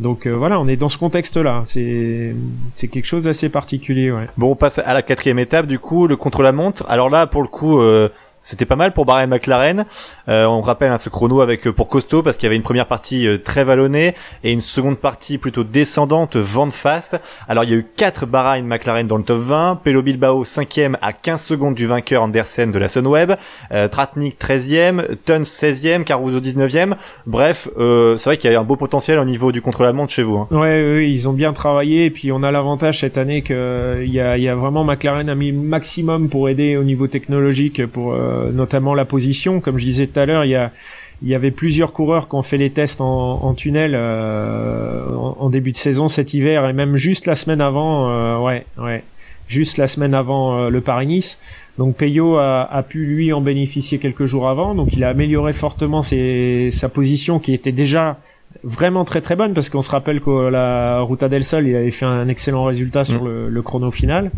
Donc euh, voilà, on est dans ce contexte-là. C'est, c'est quelque chose d'assez particulier, ouais. Bon, on passe à la quatrième étape, du coup, le contre-la-montre. Alors là, pour le coup, euh, c'était pas mal pour Bahrain McLaren. Euh, on rappelle hein, ce chrono avec euh, pour costaud parce qu'il y avait une première partie euh, très vallonnée et une seconde partie plutôt descendante, vent de face. Alors il y a eu quatre Bahrain McLaren dans le top 20, Pelo Bilbao 5 à 15 secondes du vainqueur Andersen de la Sunweb, euh, Tratnik 13e, Tuns 16e, Caruso 19e. Bref, euh, c'est vrai qu'il y a un beau potentiel au niveau du contre-la-montre chez vous. Hein. Ouais, ouais, ils ont bien travaillé et puis on a l'avantage cette année que il y a, y a vraiment McLaren a mis maximum pour aider au niveau technologique, pour euh, notamment la position. Comme je disais tout à l'heure, il y a il y avait plusieurs coureurs qui ont fait les tests en, en tunnel euh, en, en début de saison cet hiver et même juste la semaine avant, euh, ouais, ouais, juste la semaine avant euh, le Paris-Nice. Donc Peyo a, a pu lui en bénéficier quelques jours avant, donc il a amélioré fortement ses, sa position qui était déjà vraiment très très bonne parce qu'on se rappelle que la Ruta del Sol il avait fait un excellent résultat sur Mm. le, le chrono final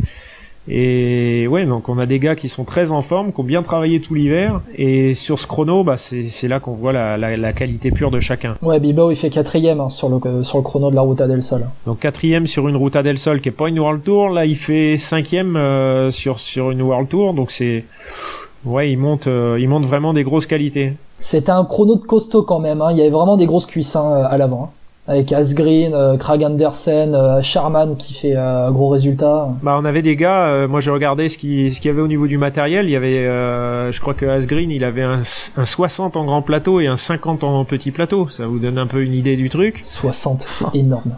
et ouais donc on a des gars qui sont très en forme qui ont bien travaillé tout l'hiver et sur ce chrono bah c'est là qu'on voit la, la, la qualité pure de chacun Ouais, Bilbao il fait quatrième hein, sur le sur le chrono de la Ruta del Sol. donc quatrième sur une Ruta del Sol qui est pas une World Tour là il fait cinquième euh, sur sur une World Tour donc c'est ouais il monte euh, il monte vraiment des grosses qualités C'était un chrono de costaud quand même. Hein. Il y avait vraiment des grosses cuisses hein, à l'avant. Avec Asgreen, euh, Krag Andersen, euh, Sharman qui fait euh, un gros résultat. Bah, on avait des gars. euh, moi, j'ai regardé ce qui ce qu'il y avait au niveau du matériel. Il y avait, euh, je crois que Asgreen, il avait un, un 60 en grand plateau et un 50 en petit plateau. Ça vous donne un peu une idée du truc. 60, c'est énorme.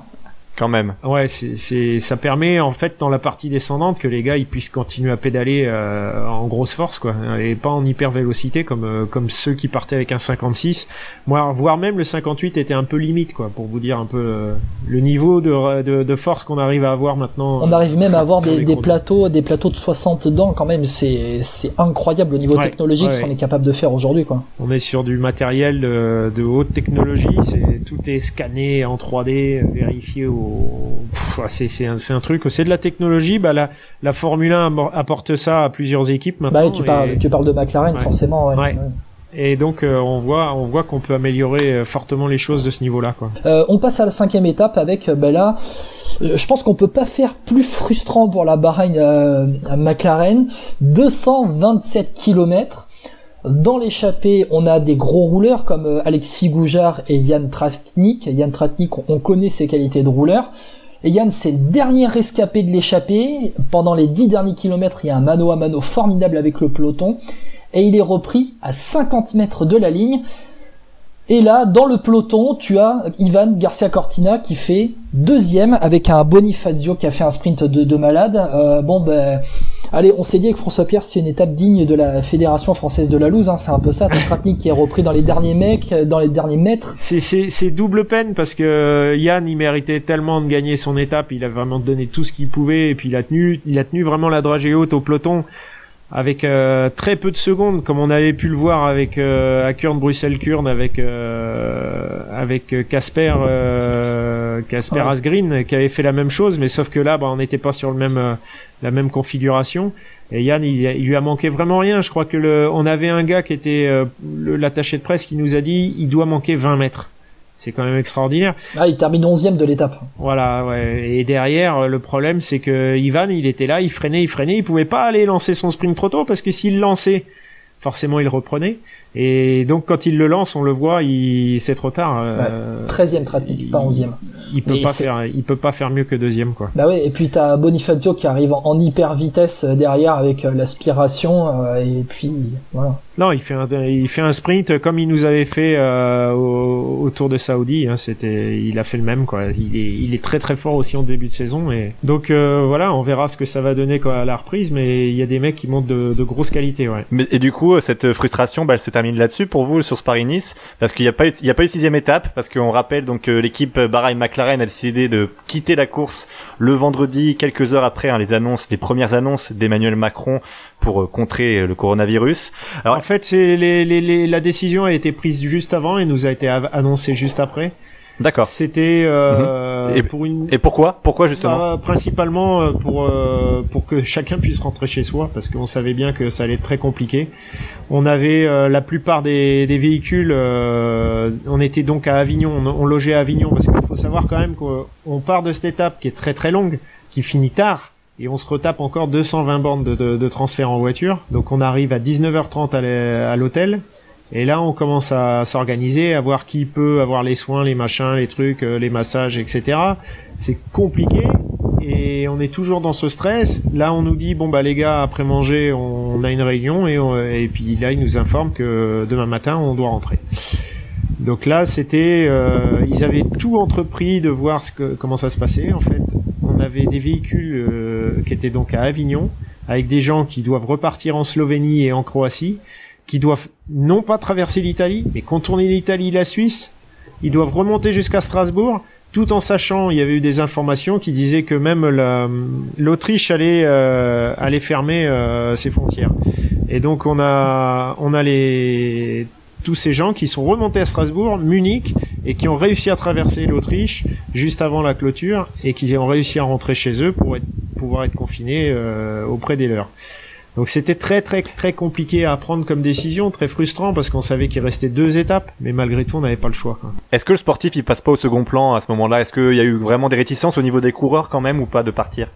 Quand même. Ouais, c'est ça permet en fait dans la partie descendante que les gars ils puissent continuer à pédaler euh, en grosse force quoi et pas en hyper vélocité comme euh, comme ceux qui partaient avec un 56. Moi, voire même le 58 était un peu limite quoi pour vous dire un peu euh, le niveau de de, de force qu'on arrive à avoir maintenant. On arrive même à avoir des, des plateaux, des plateaux de 60 dents quand même. C'est c'est incroyable au niveau Ouais, technologique ouais, ce qu'on ouais. est capable de faire aujourd'hui quoi. On est sur du matériel de, de haute technologie, c'est tout est scanné en 3D, vérifié au Pff, c'est un, truc, c'est de la technologie, bah la la Formule 1 amor- apporte ça à plusieurs équipes maintenant Bah tu et, parles, tu parles de McLaren Ouais. forcément. Ouais. Ouais. Ouais. et donc euh, on voit on voit qu'on peut améliorer euh, fortement les choses de ce niveau-là. Euh, on passe à la cinquième étape avec, ben là, je pense qu'on peut pas faire plus frustrant pour la Bahreïn à McLaren. 227 km. Dans l'échappée, on a des gros rouleurs comme euh, Alexis Goujard et Yann Tratnik. Yann Tratnik, on- on connaît ses qualités de rouleur. Et Yann, c'est le dernier rescapé de l'échappée. Pendant les 10 derniers kilomètres, il y a un mano à mano formidable avec le peloton. Et il est repris à 50 mètres de la ligne. Et là, dans le peloton, tu as Ivan Garcia Cortina qui fait deuxième avec un Bonifazio qui a fait un sprint de, de malade. Euh, bon, ben, allez, on s'est dit avec François Pierre, c'est une étape digne de la Fédération française de la loose. Hein, c'est un peu ça. Tratnik qui est repris dans les derniers mecs, euh, dans les derniers mètres. C'est double peine parce que euh, Yann il méritait tellement de gagner son étape, il a vraiment donné tout ce qu'il pouvait et puis il a tenu il a tenu vraiment la dragée haute au peloton avec euh, très peu de secondes comme on avait pu le voir avec euh, à Kurn Bruxelles Kurn avec euh, avec Casper euh, Casper. Asgreen qui avait fait la même chose mais sauf que là bah, on n'était pas sur le même euh, la même configuration. Et Yann il, il lui a manqué vraiment rien. Je crois que le on avait un gars qui était euh, l'attaché de presse qui nous a dit il doit manquer 20 mètres c'est quand même extraordinaire Ah, il termine onzième de l'étape. voilà, ouais. Et derrière, le problème, c'est que Ivan, il était là, il freinait, il freinait, il pouvait pas aller lancer son sprint trop tôt parce que s'il lançait forcément il reprenait. Et donc quand il le lance, on le voit, il c'est trop tard. Euh, 13e trafic, pas 11e. Il peut pas faire, il peut pas faire mieux que deuxième quoi. Bah oui, et puis t'as Bonifacio qui arrive en, hyper vitesse derrière avec euh, l'aspiration euh, et puis voilà. Non, il fait un, il fait un sprint comme il nous avait fait euh, au, Tour de Saoudi. Hein, c'était, il a fait le même quoi. Il est, il est très très fort aussi en début de saison et donc euh, voilà, on verra ce que ça va donner quoi, à la reprise. Mais il y a des mecs qui montent de, de grosses qualités, ouais. Mais, et du coup, cette frustration, bah, elle se termine là-dessus pour vous sur Nice parce qu'il n'y a pas eu, il y a pas eu sixième étape parce qu'on rappelle donc l'équipe Bahrain McLaren a décidé de quitter la course le vendredi quelques heures après hein, les annonces, les premières annonces d'Emmanuel Macron pour euh, contrer le coronavirus. Alors, en fait, c'est les, les, la décision a été prise juste avant et nous a été annoncée juste après. D'accord. C'était euh, mhm. et, pour une. Et pourquoi? Pourquoi justement? Bah, Principalement euh, pour euh, pour que chacun puisse rentrer chez soi, parce qu'on savait bien que ça allait être très compliqué. On avait euh, la plupart des, des véhicules. on était donc à Avignon. On, on logeait à Avignon parce qu'il faut savoir quand même qu'on part de cette étape qui est très très longue, qui finit tard et on se retape encore 220 bornes de, transfert en voiture. Donc on arrive à 19h30 à l'hôtel. Et là, on commence à s'organiser, à voir qui peut avoir les soins, les machins, les trucs, euh, les massages, etc. C'est compliqué et on est toujours dans ce stress. Là, on nous dit bon bah les gars, après manger, on a une réunion et, puis là, ils nous informent que demain matin, on doit rentrer. Donc là, c'était, euh, ils avaient tout entrepris de voir comment ça se passait. En fait, on avait des véhicules euh, qui étaient donc à Avignon, avec des gens qui doivent repartir en Slovénie et en Croatie, qui doivent non pas traverser l'Italie, mais contourner l'Italie, la Suisse. Ils doivent remonter jusqu'à Strasbourg, tout en sachant, il y avait eu des informations qui disaient que même l'Autriche allait, euh, fermer euh, ses frontières. Et donc on a, on a les tous ces gens qui sont remontés à Strasbourg, Munich, et qui ont réussi à traverser l'Autriche juste avant la clôture, et qui ont réussi à rentrer chez eux pour être, pouvoir être confinés euh, auprès des leurs. Donc c'était très très très compliqué à prendre comme décision, très frustrant parce qu'on savait qu'il restait deux étapes, mais malgré tout on n'avait pas le choix. Est-ce que le sportif il passe pas au second plan à ce moment-là? Est-ce qu'il y a eu vraiment des réticences au niveau des coureurs quand même ou pas de partir?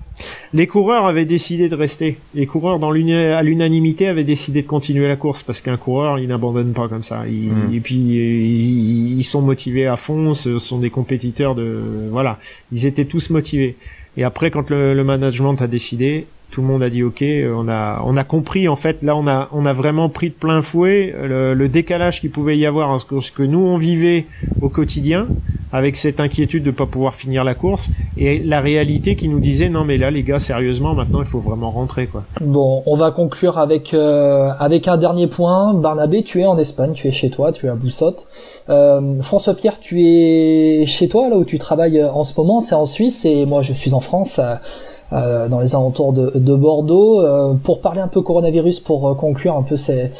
Les coureurs avaient décidé de rester. Les coureurs dans à l'unanimité avaient décidé de continuer la course parce qu'un coureur il n'abandonne pas comme ça. Hmm. Et puis ils, sont motivés à fond, ce sont des compétiteurs de voilà, ils étaient tous motivés. Et après quand le, le management a décidé, tout le monde a dit ok, on a on a compris en fait là on a on a vraiment pris de plein fouet le, décalage qu'il pouvait y avoir entre ce que nous on vivait au quotidien avec cette inquiétude de pas pouvoir finir la course et la réalité qui nous disait non mais là les gars sérieusement maintenant il faut vraiment rentrer quoi. Bon, on va conclure avec euh, avec un dernier point. Barnabé, tu es en Espagne, tu es chez toi, tu es à Boussotte. Euh, François Pierre, tu es chez toi là où tu travailles en ce moment, c'est en Suisse et moi je suis en France. Euh, dans les alentours de, de Bordeaux. Euh, pour parler un peu coronavirus, pour euh, conclure un peu ces,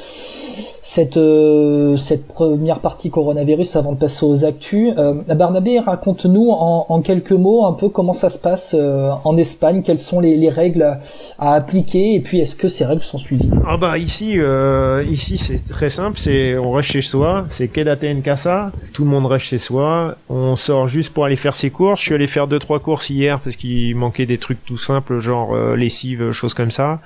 cette, euh, cette première partie coronavirus avant de passer aux actus. Euh, Barnabé, raconte-nous en, en, quelques mots un peu comment ça se passe euh, en Espagne, quelles sont les, les, règles à appliquer et puis est-ce que ces règles sont suivies? Ah bah ici, euh, ici c'est très simple, c'est on reste chez soi, c'est quédate en casa, tout le monde reste chez soi, on sort juste pour aller faire ses courses. Je suis allé faire deux trois courses hier parce qu'il manquait des trucs tout simples genre lessive, choses comme ça.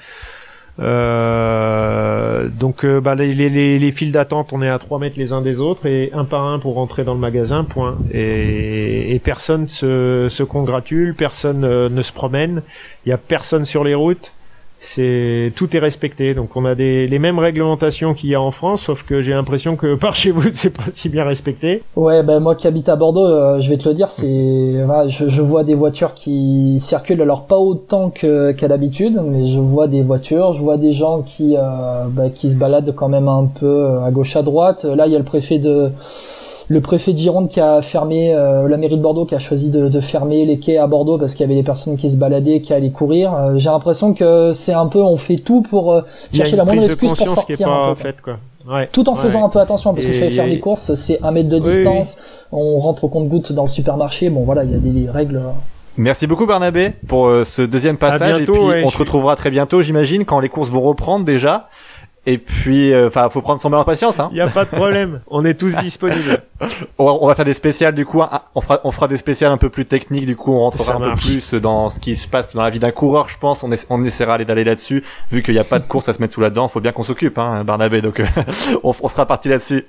Euh, donc euh, bah, les, les, les files d'attente, on est à 3 mètres les uns des autres et un par un pour rentrer dans le magasin, point. Et, et personne se, se congratule, personne euh, ne se promène, il y a personne sur les routes c'est tout est respecté. Donc on a des, les mêmes réglementations qu'il y a en France, sauf que j'ai l'impression que *laughs* par chez vous c'est pas si bien respecté. Ouais, ben moi qui habite à Bordeaux, euh, je vais te le dire, c'est voilà, je, je, vois des voitures qui circulent alors pas autant que qu'à l'habitude, mais je vois des voitures, je vois des gens qui euh, bah, qui se baladent quand même un peu euh, à gauche à droite. Là, il y a le préfet de le préfet de Gironde qui a fermé, euh, la mairie de Bordeaux qui a choisi de, de fermer les quais à Bordeaux parce qu'il y avait des personnes qui se baladaient, qui allaient courir. Euh, j'ai l'impression que c'est un peu, on fait tout pour euh, chercher la moindre excuse pour sortir. Qui est pas faite, quoi. Ouais, tout en faisant un peu attention parce que je vais faire des courses, c'est un mètre de distance, on rentre au compte-goutte dans le supermarché. Bon voilà, il y a des règles. Merci beaucoup Barnabé pour ce deuxième passage et puis on se retrouvera très bientôt j'imagine quand les courses vont reprendre déjà Et puis, euh, enfin, faut prendre son mal en patience. Hein. Il y a pas de problème. On est tous disponibles. *laughs* on, va, on va faire des spéciales du coup. hein. On fera, on fera des spéciales un peu plus techniques. Du coup, on rentrera un peu plus dans ce qui se passe dans la vie d'un coureur. Je pense. On, essa- on essaiera d'aller là-dessus. Vu qu'il n'y a pas de *laughs* course à se mettre sous là-dedans, faut bien qu'on s'occupe, hein, Barnabé. Donc, euh, *laughs* on, on sera parti là-dessus.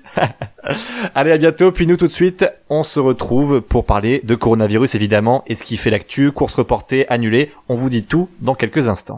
Allez, à bientôt. Puis nous, tout de suite, on se retrouve pour parler de coronavirus évidemment et ce qui fait l'actu, course reportée, annulée. On vous dit tout dans quelques instants.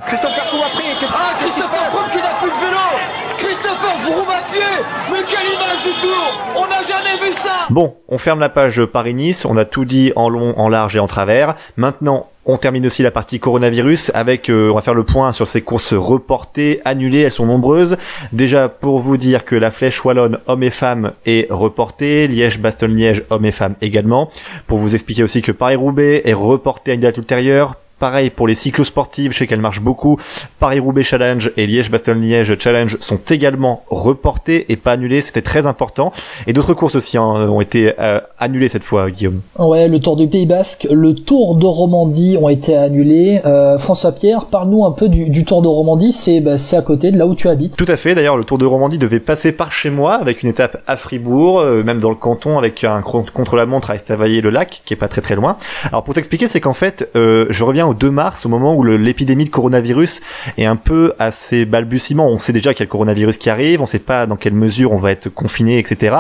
Bon, on ferme la page Paris-Nice, on a tout dit en long, en large et en travers. Maintenant, on termine aussi la partie coronavirus avec, euh, on va faire le point sur ces courses reportées, annulées, elles sont nombreuses. Déjà, pour vous dire que la flèche wallonne hommes et femmes est reportée, Liège-Bastogne-Liège hommes et femmes également. Pour vous expliquer aussi que Paris-Roubaix est reporté à une date ultérieure. Pareil pour les cyclosportives, je sais qu'elles marchent beaucoup. Paris-Roubaix Challenge et Liège-Bastogne-Liège Challenge sont également reportés et pas annulés, c'était très important. Et d'autres courses aussi hein, ont été euh, annulées cette fois, Guillaume. Ouais, le Tour du Pays Basque, le Tour de Romandie ont été annulés. Euh, François Pierre, parle-nous un peu du, du Tour de Romandie. C'est bah, c'est à côté de là où tu habites. Tout à fait. D'ailleurs, le Tour de Romandie devait passer par chez moi, avec une étape à Fribourg, euh, même dans le canton, avec un contre-la-montre à Estavayer-le-Lac, qui est pas très très loin. Alors pour t'expliquer, c'est qu'en fait, euh, je reviens au 2 mars, au moment où l'épidémie de coronavirus est un peu à ses balbutiements. On sait déjà qu'il y a le coronavirus qui arrive, on sait pas dans quelle mesure on va être confiné, etc.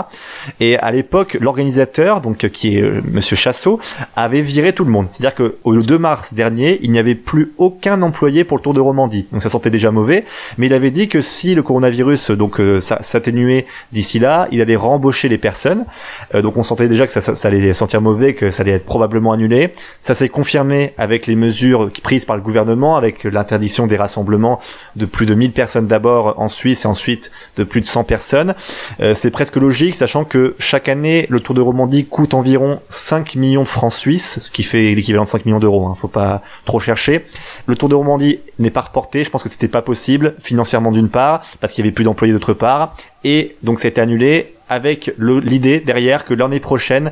Et à l'époque, l'organisateur, donc qui est euh, Monsieur Chassot, avait viré tout le monde. C'est-à-dire que au 2 mars dernier, il n'y avait plus aucun employé pour le Tour de Romandie. Donc ça sentait déjà mauvais. Mais il avait dit que si le coronavirus donc euh, s'atténuait d'ici là, il allait rembaucher les personnes. Euh, donc on sentait déjà que ça, ça allait sentir mauvais, que ça allait être probablement annulé. Ça s'est confirmé avec les mesures prises par le gouvernement, avec l'interdiction des rassemblements de plus de 1000 personnes d'abord en Suisse et ensuite de plus de 100 personnes. Euh, c'est presque logique, sachant que chaque année, le Tour de Romandie coûte environ 5 millions de francs suisses, ce qui fait l'équivalent de 5 millions d'euros. Hein, faut pas trop chercher. Le Tour de Romandie n'est pas reporté. Je pense que c'était pas possible financièrement d'une part, parce qu'il y avait plus d'employés d'autre part, et donc ça annulé avec l'idée derrière que l'année prochaine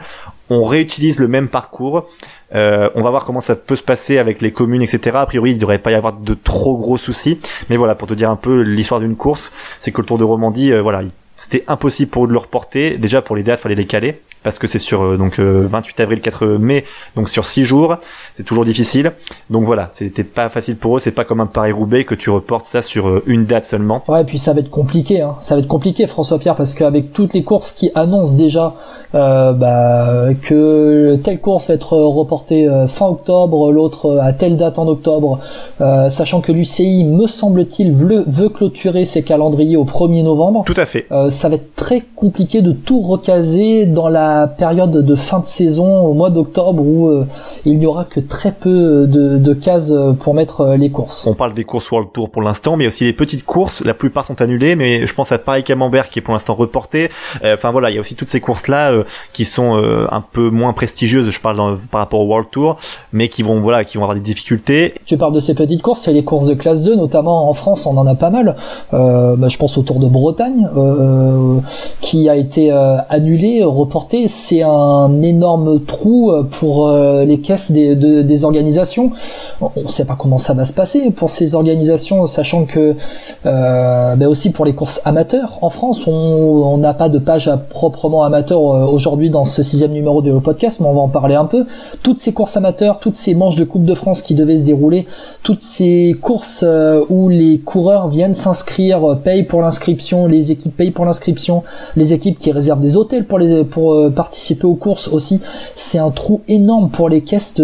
on réutilise le même parcours. Euh, on va voir comment ça peut se passer avec les communes, etc. A priori, il ne devrait pas y avoir de trop gros soucis. Mais voilà, pour te dire un peu l'histoire d'une course, c'est que le Tour de Romandie, euh, voilà, il- c'était impossible pour eux de le reporter. Déjà pour les dates, fallait les caler parce que c'est sur euh, donc euh, 28 avril 4 mai, donc sur 6 jours, c'est toujours difficile. Donc voilà, c'était pas facile pour eux, c'est pas comme un Paris Roubaix que tu reportes ça sur euh, une date seulement. Ouais, puis ça va être compliqué. Hein. Ça va être compliqué, François Pierre, parce qu'avec toutes les courses qui annoncent déjà euh, bah, que telle course va être reportée euh, fin octobre, l'autre euh, à telle date en octobre, euh, sachant que l'UCI, me semble-t-il, veut, veut clôturer ses calendriers au 1er novembre. Tout à fait. Euh, ça va être très compliqué de tout recaser dans la période de fin de saison au mois d'octobre où euh, il n'y aura que très peu de, de cases pour mettre euh, les courses. On parle des courses World Tour pour l'instant, mais aussi les petites courses. La plupart sont annulées, mais je pense à Paris Camembert qui est pour l'instant reporté. Euh, Enfin voilà, il y a aussi toutes ces courses là qui sont euh, un peu moins prestigieuses. Je parle dans- par rapport au World Tour, mais qui vont voilà, qui vont avoir des difficultés. Tu parles de ces petites courses, c'est les courses de classe 2, notamment en France, on en a pas mal. Euh, bah, je pense au Tour de Bretagne, euh, qui a été euh, annulé, reporté. C'est un énorme trou euh, pour euh, les caisses des, de- des organisations. On ne sait pas comment ça va se passer pour ces organisations, sachant que euh, bah, aussi pour les courses amateurs en France, on n'a pas de page proprement amateur aujourd'hui dans ce sixième numéro de podcast, mais on va en parler un peu. Toutes ces courses amateurs, toutes ces manches de Coupe de France qui devaient se dérouler, toutes ces courses où les coureurs viennent s'inscrire, payent pour l'inscription, les équipes payent pour l'inscription, les équipes qui réservent des hôtels pour les pour euh, participer aux courses aussi, c'est un trou énorme pour les caisses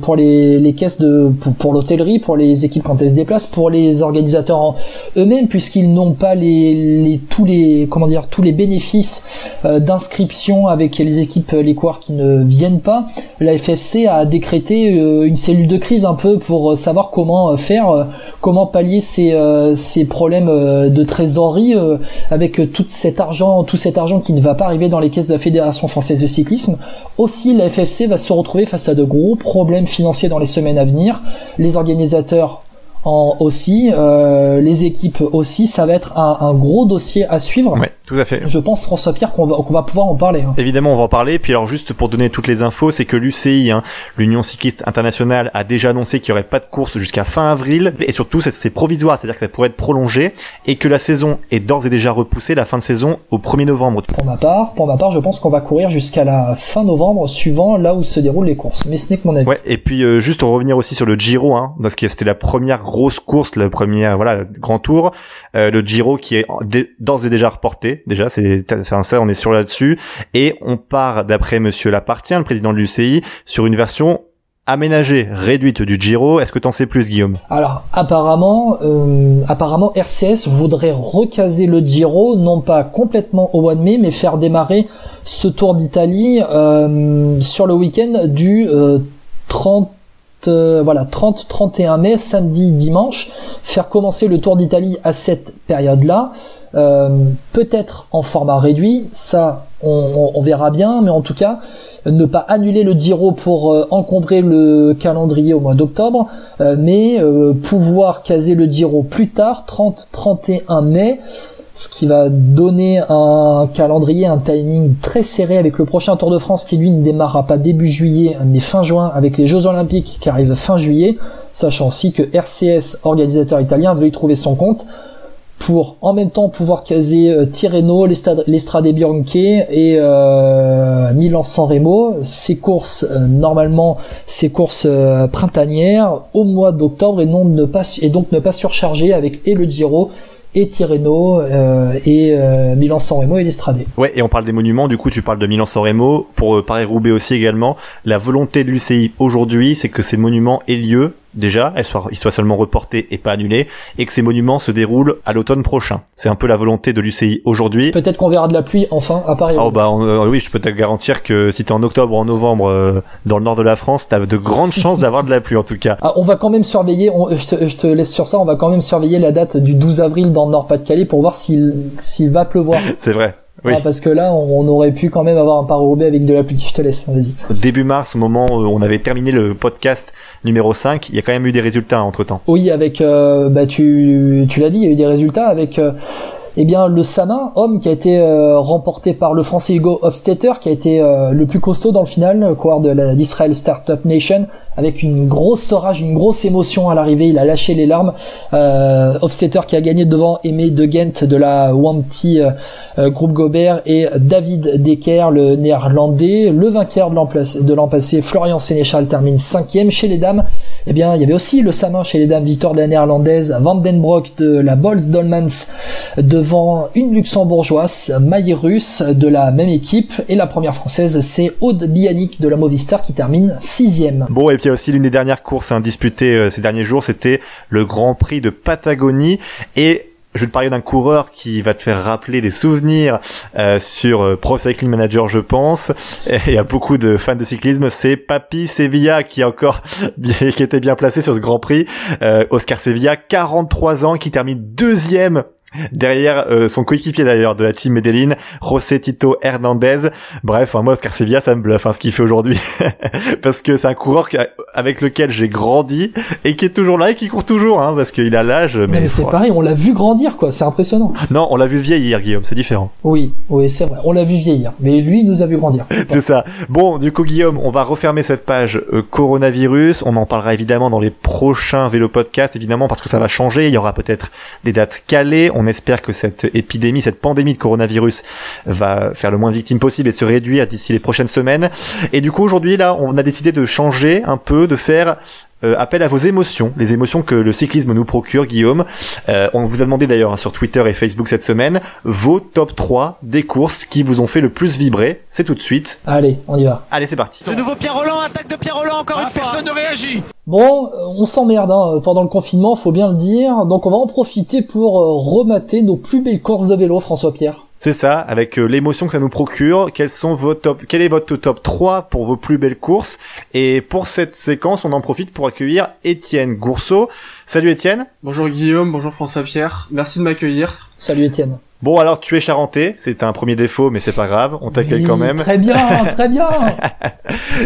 pour les, les caisses de pour, l'hôtellerie, pour les équipes quand elles se déplacent, pour les organisateurs eux-mêmes puisqu'ils n'ont pas les, tous les comment dire tous les bénéfices euh, d'inscription avec les équipes les coureurs qui ne viennent pas. La FFC a décrété euh, une cellule de crise un peu pour euh, savoir comment euh, faire, euh, comment pallier ces, euh, ces problèmes euh, de trésorerie euh, avec euh, tout cet argent, tout cet argent qui ne va pas arriver dans les caisses de la Fédération française de cyclisme. Aussi, la FFC va se retrouver face à de gros problèmes financiers dans les semaines à venir. Les organisateurs en aussi, euh, les équipes aussi, ça va être un, un gros dossier à suivre. Ouais, tout à fait. Je pense François Pierre qu'on va, qu'on va pouvoir en parler. hein. Évidemment, on va en parler. Puis alors, juste pour donner toutes les infos, c'est que l'UCI, hein, l'Union cycliste internationale, a déjà annoncé qu'il y aurait pas de course jusqu'à fin avril. Et surtout, c'est- c'est provisoire, c'est-à-dire que ça pourrait être prolongé et que la saison est d'ores et déjà repoussée, la fin de saison, au 1er novembre. Pour ma part, pour ma part, je pense qu'on va courir jusqu'à la fin novembre, suivant là où se déroulent les courses. Mais ce n'est que mon avis. Ouais, et puis euh, juste revenir aussi sur le Giro, hein, parce que c'était la première grosse course, le premier voilà grand tour, euh, le Giro qui est d'ores et déjà reporté. Déjà, c'est un ça, on est sûr là-dessus, et on part d'après Monsieur Lapartien, le président de l'UCI, sur une version aménagée, réduite du Giro. Est-ce que t'en sais plus, Guillaume? Alors apparemment, euh, apparemment RCS voudrait recaser le Giro, non pas complètement au mois de mai, mais faire démarrer ce Tour d'Italie euh, sur le week-end du euh, 30 euh, voilà 30 31 mai samedi dimanche faire commencer le Tour d'Italie à cette période-là. Euh, peut-être en format réduit ça on, verra bien mais en tout cas ne pas annuler le Giro pour euh, encombrer le calendrier au mois d'octobre euh, mais pouvoir caser le Giro plus tard 30 31 mai ce qui va donner un calendrier, un timing très serré avec le prochain Tour de France qui lui ne démarrera pas début juillet mais fin juin avec les Jeux Olympiques qui arrivent fin juillet, sachant aussi que RCS, organisateur italien, veut y trouver son compte pour en même temps pouvoir caser euh, Tirreno, l'Estrade Bianche et euh, Milan-San Remo, ces courses euh, normalement ces courses printanières au mois d'octobre et et donc ne pas surcharger avec et le Giro et Tirreno euh, et euh, Milan-San Remo et l'Estrade. Ouais, et on parle des monuments, du coup tu parles de Milan-San Remo, pour euh, Paris-Roubaix aussi également. La volonté de l'UCI aujourd'hui, c'est que ces monuments aient lieu, déjà, elles soient, ils soient seulement reportés et pas annulés, et que ces monuments se déroulent à l'automne prochain. C'est un peu la volonté de l'UCI aujourd'hui. Peut-être qu'on verra de la pluie enfin à Paris. Oh bah on- euh, oui, je peux te garantir que si t'es en octobre ou en novembre euh, dans le nord de la France, t'as de grandes chances *laughs* d'avoir de la pluie en tout cas. Ah, on va quand même surveiller, on- je, te, je te laisse sur ça, on va quand même surveiller la date du 12 avril dans le Nord-Pas-de-Calais pour voir s'il va pleuvoir. *laughs* C'est vrai. Oui. Ah, parce que là, on, on aurait pu quand même avoir un Paris-Roubaix avec de la pluie. Je te laisse, vas-y. Début mars, au moment où on avait terminé le podcast numéro 5, il y a quand même eu des résultats entre temps. Oui, avec, euh, bah, tu, tu l'as dit, il y a eu des résultats avec, euh, eh bien, le Samin, homme qui a été euh, remporté par le Français Hugo Hofstetter, qui a été le plus costaud dans le final, coureur de la- d'Israel Startup Nation, avec une grosse orage, une grosse émotion à l'arrivée. Il a lâché les larmes. Euh, Hofstetter qui a gagné devant Aimé de Gent de la Wanty euh, euh, Groupe Gobert et David Decker, le néerlandais, le vainqueur de l'an passé, Florian Sénéchal termine cinquième chez les dames. Eh bien, il y avait aussi le Samin chez les dames, victoire de la néerlandaise, Van den Broek de la Bols Dolmans devant une luxembourgeoise, Maïrus de la même équipe, et la première française, c'est Aude Bianic de la Movistar qui termine sixième. Bon, et aussi l'une des dernières courses hein, disputées euh, ces derniers jours, c'était le Grand Prix de Patagonie. Et je vais te parler d'un coureur qui va te faire rappeler des souvenirs euh, sur euh, Pro Cycling Manager, je pense. Et il y a beaucoup de fans de cyclisme. C'est Papi Sevilla qui est encore *laughs* qui était bien placé sur ce Grand Prix. Euh, Oscar Sevilla, 43 ans, qui termine deuxième derrière euh, son coéquipier d'ailleurs de la team Medellin, José Tito Hernandez. Bref, enfin, moi Oscar Sevilla, ça me bluffe hein, ce qu'il fait aujourd'hui *laughs* parce que c'est un coureur avec lequel j'ai grandi et qui est toujours là et qui court toujours hein, parce qu'il a l'âge mais, c'est pareil, on l'a vu grandir, quoi. C'est impressionnant. non, on l'a vu vieillir Guillaume, c'est différent. Oui, oui, c'est vrai. On l'a vu vieillir. Mais lui, il nous a vu grandir. *laughs* C'est ça. Bon, du coup, Guillaume, on va refermer cette page euh, coronavirus. On en parlera évidemment dans les prochains vélo podcasts, évidemment, parce que ça va changer. Il y aura peut-être des dates calées. On espère que cette épidémie, cette pandémie de coronavirus va faire le moins de victimes possible et se réduire d'ici les prochaines semaines. Et du coup, aujourd'hui, là, on a décidé de changer un peu, de faire euh, appel à vos émotions, les émotions que le cyclisme nous procure, Guillaume. Euh, on vous a demandé d'ailleurs hein, sur Twitter et Facebook cette semaine vos top 3 des courses qui vous ont fait le plus vibrer. C'est tout de suite. Allez, on y va. Allez, c'est parti. De nouveau Pierre Roland, attaque de Pierre Roland encore Ah, une fois. personne ne réagit Bon, euh, on s'emmerde hein, pendant le confinement, faut bien le dire. Donc on va en profiter pour euh, remater nos plus belles courses de vélo, François Pierre. C'est ça, avec euh, l'émotion que ça nous procure. Quels sont vos top, quel est votre top 3 pour vos plus belles courses? Et pour cette séquence, on en profite pour accueillir Étienne Gourceau. Salut Étienne. Bonjour Guillaume, bonjour François Pierre, merci de m'accueillir. Salut Étienne. Bon, alors tu es charentais, c'est un premier défaut, mais c'est pas grave, on t'accueille Oui, quand même. Très bien, *laughs* très bien.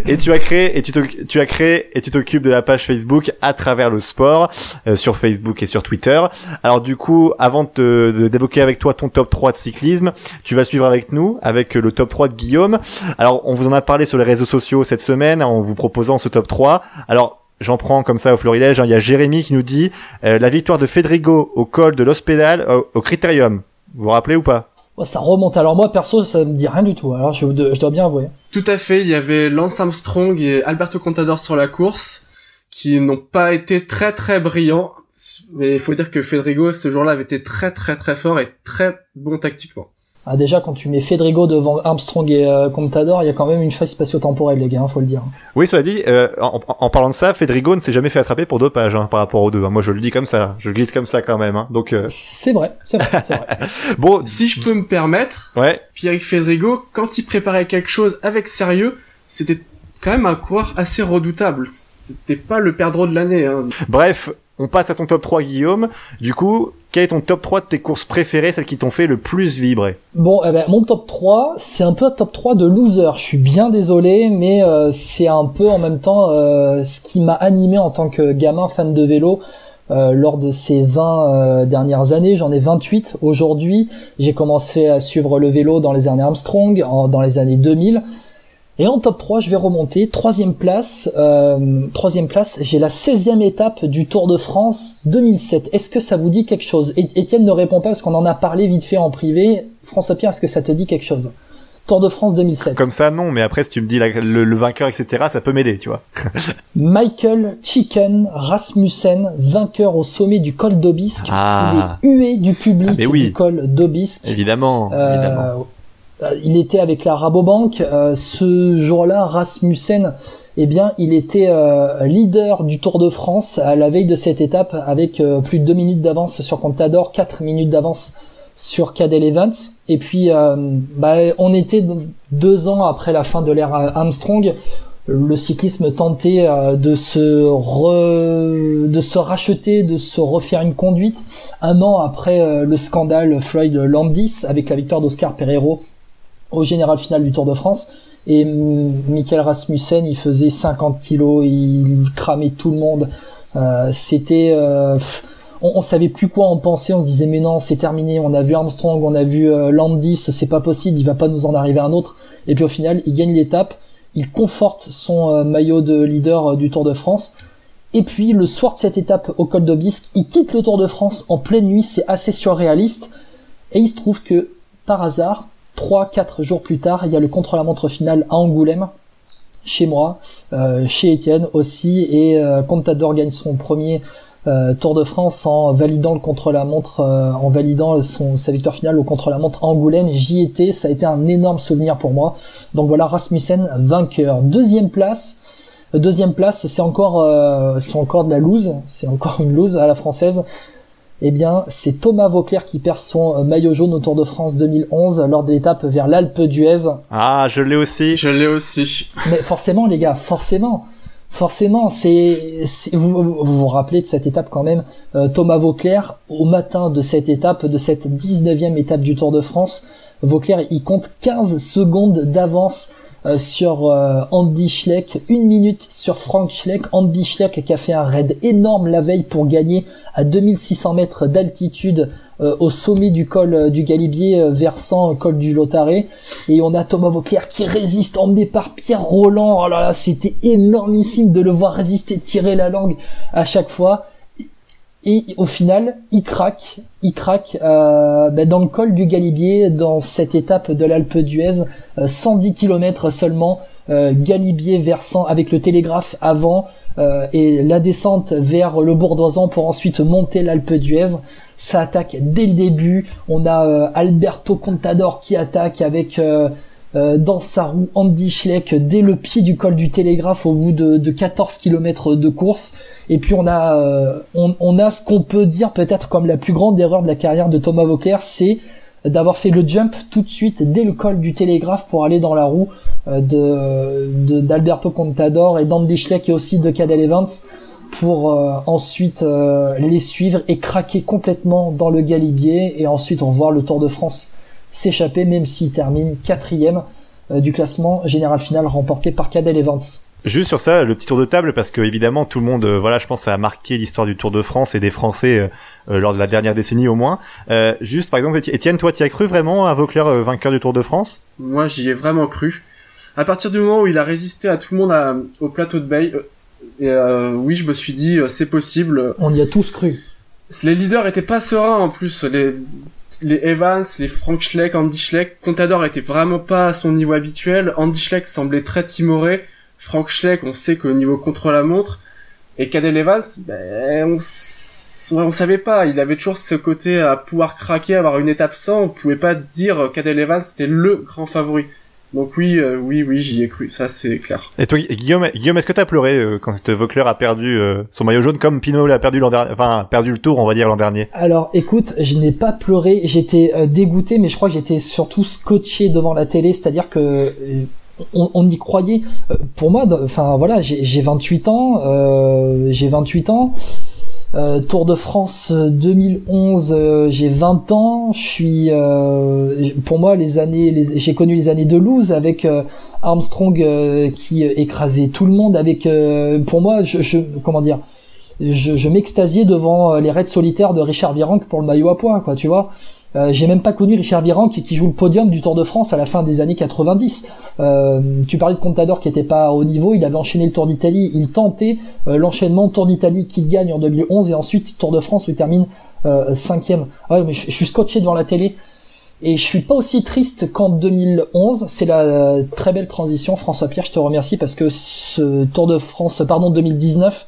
Et tu as créé et tu t'oc- tu as créé et tu t'occupes de la page Facebook à travers le sport euh, sur Facebook et sur Twitter. Alors du coup, avant de d'évoquer avec toi ton top 3 de cyclisme, tu vas suivre avec nous avec le top 3 de Guillaume. Alors on vous en a parlé sur les réseaux sociaux cette semaine en vous proposant ce top 3. Alors J'en prends comme ça au florilège. hein. Il y a Jérémy qui nous dit euh, la victoire de Federico au col de l'Hospédal euh, au Critérium. Vous vous rappelez ou pas? Ouais, ça remonte. Alors moi, perso, ça me dit rien du tout. Alors je, je dois bien avouer. Tout à fait, il y avait Lance Armstrong et Alberto Contador sur la course, qui n'ont pas été très très brillants, mais il faut dire que Federico, ce jour-là, avait été très très très fort et très bon tactiquement. Ah, déjà, quand tu mets Federico devant Armstrong et euh, Contador, il y a quand même une faille spatio-temporelle, les gars, hein, faut le dire. Oui, cela dit, euh, en, en parlant de ça, Federico ne s'est jamais fait attraper pour dopage hein, par rapport aux deux. hein. Moi, je le dis comme ça, je glisse comme ça quand même. Hein. Donc euh, C'est vrai, c'est vrai, c'est vrai. *laughs* bon, Si je peux me permettre, ouais, Pierre Federico, quand il préparait quelque chose avec sérieux, c'était quand même un coureur assez redoutable. C'était pas le perdreau de l'année. Hein. Bref, on passe à ton top 3, Guillaume. Du coup, quel est ton top 3 de tes courses préférées, celles qui t'ont fait le plus vibrer Bon, eh ben, mon top 3, c'est un peu un top 3 de loser. Je suis bien désolé, mais euh, c'est un peu en même temps euh, ce qui m'a animé en tant que gamin fan de vélo euh, lors de ces 20 euh, dernières années. J'en ai 28 aujourd'hui. J'ai commencé à suivre le vélo dans les années Armstrong, dans les années 2000. Et en top 3, je vais remonter. Troisième place, euh, troisième place, j'ai la 16e étape du Tour de France 2007. Est-ce que ça vous dit quelque chose? Étienne ne répond pas parce qu'on en a parlé vite fait en privé. François Pierre, est-ce que ça te dit quelque chose? Tour de France 2007. Comme ça, non, mais après, si tu me dis la- le, le vainqueur, etc., ça peut m'aider, tu vois. *laughs* Michael Chicken Rasmussen, vainqueur au sommet du col d'Aubisque, Ah. sous les huées du public Ah, mais oui. du col d'Aubisque. Évidemment, Euh, évidemment. Euh, il était avec la Rabobank. Euh, ce jour-là, Rasmussen, eh bien, il était euh, leader du Tour de France à la veille de cette étape avec plus de deux minutes d'avance sur Contador, 4 minutes d'avance sur Cadel Evans. Et puis, bah, on était deux ans après la fin de l'ère Armstrong. Le cyclisme tentait de se re- de se racheter, de se refaire une conduite. Un an après le scandale Floyd Landis avec la victoire d'Oscar Pereiro au général final du Tour de France. Et mm, Michael Rasmussen, il faisait 50 kilos, il cramait tout le monde. Euh, C'était, euh, on, on savait plus quoi en penser. On se disait mais non, c'est terminé. On a vu Armstrong, on a vu euh, Landis, c'est pas possible. Il va pas nous en arriver un autre. Et puis au final, il gagne l'étape. Il conforte son maillot de leader du Tour de France. Et puis le soir de cette étape au col d'Aubisque, il quitte le Tour de France en pleine nuit. C'est assez surréaliste. Et il se trouve que par hasard, 3-4 jours plus tard, il y a le contre-la-montre final à Angoulême, chez moi, euh, chez Étienne aussi, et euh, Contador gagne son premier euh, Tour de France en validant le contre-la-montre, euh, en validant son, sa victoire finale au contre-la-montre Angoulême. J'y étais, ça a été un énorme souvenir pour moi. Donc voilà, Rasmussen vainqueur. Deuxième place, deuxième place, c'est encore, euh, c'est encore de la loose, c'est encore une loose à la française eh bien, c'est Thomas Vauclair qui perd son euh, maillot jaune au Tour de France 2011 lors de l'étape vers l'Alpe d'Huez. Ah, je l'ai aussi. Je l'ai aussi. Mais forcément, les gars, forcément, forcément, c'est, c'est- vous, vous vous rappelez de cette étape quand même, euh, Thomas Vauclair, au matin de cette étape, de cette 19e étape du Tour de France, Vauclair, il compte 15 secondes d'avance euh, sur euh, Andy Schleck, une minute sur Frank Schleck, Andy Schleck qui a fait un raid énorme la veille pour gagner à 2600 mètres d'altitude euh, au sommet du col euh, du Galibier euh, versant euh, col du Lotaré et on a Thomas Vauclair qui résiste emmené par Pierre Roland. Oh là là c'était énormissime de le voir résister tirer la langue à chaque fois et au final il craque il craque euh, ben, dans le col du Galibier dans cette étape de l'Alpe d'Huez euh, 110 km seulement euh, Galibier versant avec le télégraphe avant euh, et la descente vers le Bourdoisan pour ensuite monter l'Alpe d'Huez. Ça attaque dès le début. On a euh, Alberto Contador qui attaque avec euh, dans sa roue Andy Schleck dès le pied du col du Télégraphe au bout de, de 14 km de course. Et puis on a euh, on, a ce qu'on peut dire peut-être comme la plus grande erreur de la carrière de Thomas Vauclair, c'est d'avoir fait le jump tout de suite dès le col du Télégraphe pour aller dans la roue euh, de d'Alberto Contador et d'Andy Schleck et aussi de Cadel Evans. pour ensuite les suivre et craquer complètement dans le galibier et ensuite revoir le Tour de France s'échapper même s'il termine quatrième euh, du classement général final remporté par Cadel Evans. Juste sur ça, le petit tour de table, parce que évidemment tout le monde, voilà, je pense, ça a marqué l'histoire du Tour de France et des Français lors de la dernière décennie au moins. juste par exemple, Étienne, toi, tu as cru vraiment à Vauclair vainqueur du Tour de France? Moi, j'y ai vraiment cru. À partir du moment où il a résisté à tout le monde au plateau de Bay, et euh, oui, je me suis dit, euh, c'est possible. On y a tous cru. Les leaders étaient pas sereins en plus. Les, les Evans, les Frank Schleck, Andy Schleck, Contador était vraiment pas à son niveau habituel. Andy Schleck semblait très timoré. Frank Schleck, on sait qu'au niveau contre la montre. Et Cadel Evans, ben, on, on savait pas. Il avait toujours ce côté à pouvoir craquer, avoir une étape sans. On pouvait pas dire Cadel Evans c'était le grand favori. Donc oui, euh, oui, oui, j'y ai cru, ça c'est clair. Et toi, Guillaume, Guillaume, est-ce que t'as pleuré euh, quand Vauclair a perdu euh, son maillot jaune comme Pinot l'a perdu l'an dernier, enfin perdu le tour, on va dire l'an dernier? Alors, écoute, je n'ai pas pleuré, j'étais dégoûté, mais je crois que j'étais surtout scotché devant la télé, c'est-à-dire que on, on, y croyait. pour moi, enfin voilà, j'ai 28 ans, j'ai 28 ans. Euh, Tour de France 2011, euh, j'ai 20 ans. Je suis, euh, pour moi, les années, j'ai connu les années de loose avec Armstrong qui écrasait tout le monde. Avec, pour moi, je, je comment dire, je, je m'extasiais devant les raids solitaires de Richard Virenque pour le maillot à poids, quoi, tu vois. Euh, j'ai même pas connu Richard Virenque qui, qui, joue le podium du Tour de France à la fin des années 90. Euh, tu parlais de Contador qui était pas au niveau, il avait enchaîné le Tour d'Italie, il tentait euh, l'enchaînement Tour d'Italie qu'il gagne en 2011 et ensuite Tour de France où il termine euh, cinquième. Ah ouais, mais je, suis scotché devant la télé et je suis pas aussi triste qu'en 2011. C'est la très belle transition, François Pierre. Je te remercie parce que ce Tour de France, pardon 2019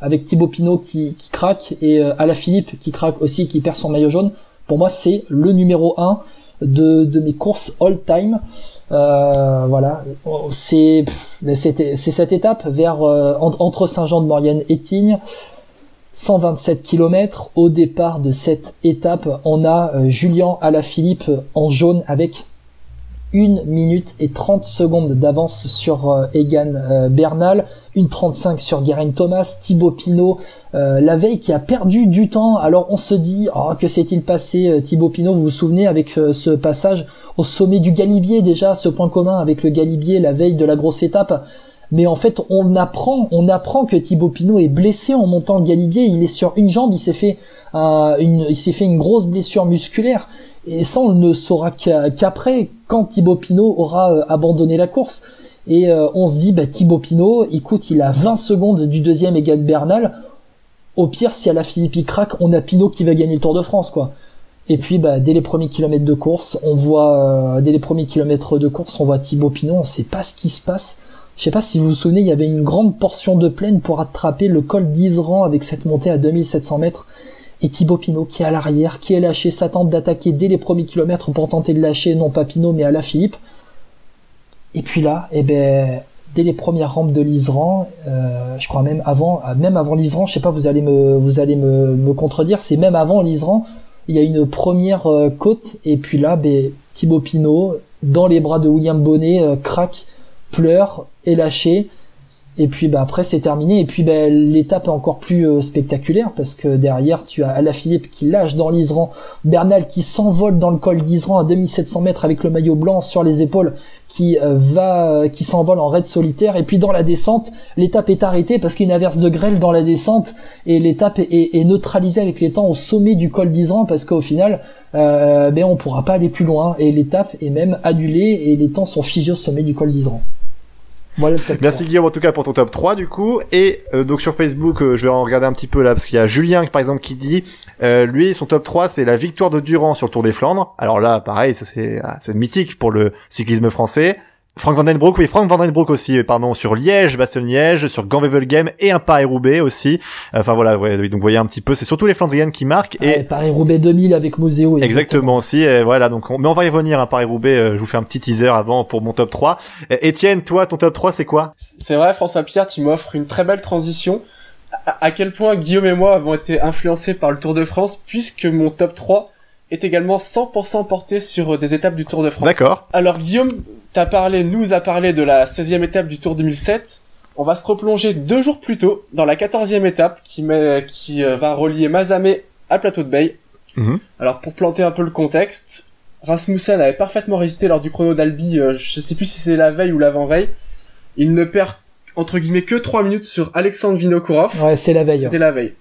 avec Thibaut Pinot qui, qui craque et Ala Philippe qui craque aussi, qui perd son maillot jaune pour moi, c'est le numéro 1 de, de mes courses all-time. Euh, voilà, c'est c'est cette étape vers euh, entre Saint-Jean-de-Maurienne et Tignes. 127 km au départ de cette étape, on a euh, Julien Alaphilippe en jaune avec 1 minute et 30 secondes d'avance sur euh, Egan euh, Bernal, une 35 sur Guerin Thomas, Thibaut Pinot, euh, la veille qui a perdu du temps. Alors on se dit, oh, que s'est-il passé Thibaut Pinot, vous vous souvenez avec ce passage au sommet du Galibier déjà, ce point commun avec le Galibier la veille de la grosse étape? Mais en fait, on apprend, on apprend que Thibaut Pinot est blessé en montant le Galibier. Il est sur une jambe, il s'est fait, une, il s'est fait une grosse blessure musculaire. Et ça, on ne saura qu'après, quand Thibaut Pinot aura euh, abandonné la course. Et euh, on se dit, bah, Thibaut Pinot, écoute, il a 20 secondes du deuxième Egan Bernal. Au pire, si à la Philippe craque, on a Pinot qui va gagner le Tour de France, quoi. Et puis, bah, dès les premiers kilomètres de course, on voit, euh, dès les premiers kilomètres de course, on voit Thibaut Pinot, on sait pas ce qui se passe. Je sais pas si vous vous souvenez, il y avait une grande portion de plaine pour attraper le col d'Isran avec cette montée à 2700 mètres et Thibaut Pinot qui est à l'arrière, qui est lâché, s'attend d'attaquer dès les premiers kilomètres pour tenter de lâcher non pas Pinot mais à la Philippe. Et puis là, eh ben, dès les premières rampes de l'Isran, euh, je crois même avant, même avant l'Isran, je sais pas, vous allez me, vous allez me, me contredire, c'est même avant l'Isran, il y a une première euh, côte et puis là, ben, Thibaut Pinot dans les bras de William Bonnet euh, craque, pleure, est lâché et puis bah après c'est terminé. Et puis bah, l'étape est encore plus euh, spectaculaire parce que derrière tu as Alaphilippe qui lâche dans l'Isran, Bernal qui s'envole dans le col d'Isran à 2700 mètres avec le maillot blanc sur les épaules qui euh, va qui s'envole en raid solitaire. Et puis dans la descente, l'étape est arrêtée parce qu'il y a une averse de grêle dans la descente et l'étape est, neutralisée avec les temps au sommet du col d'Isran parce qu'au final euh, ben on pourra pas aller plus loin et l'étape est même annulée et les temps sont figés au sommet du col Merci Guillaume en tout cas pour ton top 3 du coup. Et euh, donc sur Facebook, euh, je vais en regarder un petit peu là parce qu'il y a Julien par exemple qui dit euh, lui son top 3 c'est la victoire de Durand sur le Tour des Flandres. Alors là pareil, ça c'est ah, c'est mythique pour le cyclisme français. Frank Van Den Broek, oui, Frank Van Den Broek aussi, pardon, sur Liège, Bastogne-Liège, sur Gand-Wevelgem et un Paris-Roubaix aussi. Enfin voilà, ouais, donc vous voyez un petit peu, c'est surtout les Flandriennes qui marquent. Et Paris-Roubaix 2000 avec Moseo. Exactement, aussi, voilà, donc on... mais on va y revenir, à Paris-Roubaix, euh, je vous fais un petit teaser avant pour mon top 3. Étienne, toi, ton top 3, c'est quoi? C'est vrai, François Pierre, tu m'offres une très belle transition. À, à quel point Guillaume et moi avons été influencés par le Tour de France, puisque mon top 3 est également 100% porté sur des étapes du Tour de France. D'accord. Alors Guillaume t'as parlé, nous a parlé de la 16e étape du Tour 2007. on va se replonger deux jours plus tôt dans la quatorzième étape qui, met, qui euh, va relier Mazamé à Plateau de Bay. Mhm. Alors pour planter un peu le contexte, Rasmussen avait parfaitement résisté lors du chrono d'Albi, euh, je sais plus si c'est la veille ou l'avant-veille. Il ne perd entre guillemets que 3 minutes sur Alexandre Vinokourov. Ouais, c'est la veille. C'était la veille.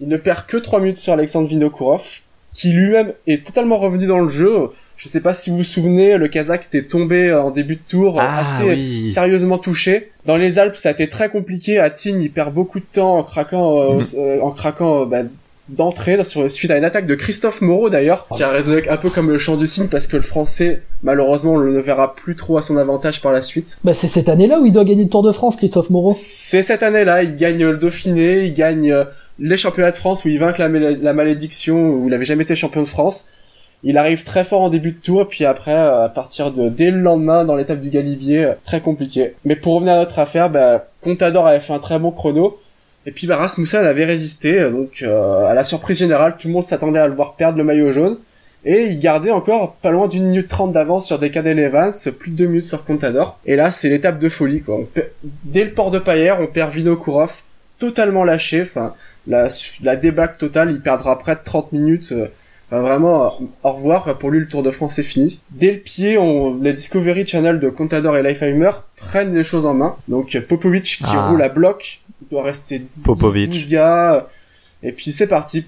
Il ne perd que 3 minutes sur Alexandre Vinokourov, qui lui-même est totalement revenu dans le jeu. Je sais pas si vous vous souvenez, le Kazakh était tombé en début de tour, Ah, assez oui. sérieusement touché. Dans les Alpes, ça a été très compliqué. Tignes, il perd beaucoup de temps en craquant, euh, Mhm. euh, en craquant euh, bah, d'entrée sur suite à une attaque de Christophe Moreau d'ailleurs, qui a résonné un peu comme le chant du cygne parce que le Français, malheureusement, on ne verra plus trop à son avantage par la suite. Bah, c'est cette année-là où il doit gagner le Tour de France, Christophe Moreau. C'est cette année-là, il gagne le Dauphiné, il gagne euh, les championnats de France où il vainque la, la malédiction, où il avait jamais été champion de France. Il arrive très fort en début de tour, puis après, euh, à partir de dès le lendemain, dans l'étape du Galibier, euh, très compliqué. Mais pour revenir à notre affaire, bah, Contador avait fait un très bon chrono, et puis bah, Rasmussen avait résisté, euh, donc à la surprise générale, tout le monde s'attendait à le voir perdre le maillot jaune, et il gardait encore pas loin d'une minute trente d'avance sur Decadel Evans, plus de deux minutes sur Contador. Et là, c'est l'étape de folie, quoi. Dès le port de Paillère, on perd Vinokourov, totalement lâché, enfin, la, la débâcle totale, il perdra près de 30 minutes, Enfin, vraiment, au revoir, pour lui le Tour de France est fini. Dès le pied, on, les Discovery Channel de Contador et Lifeheimer prennent les choses en main. Donc Popovic qui Ah. roule à bloc, il doit rester 10, Popovic. 12 gars, et puis c'est parti.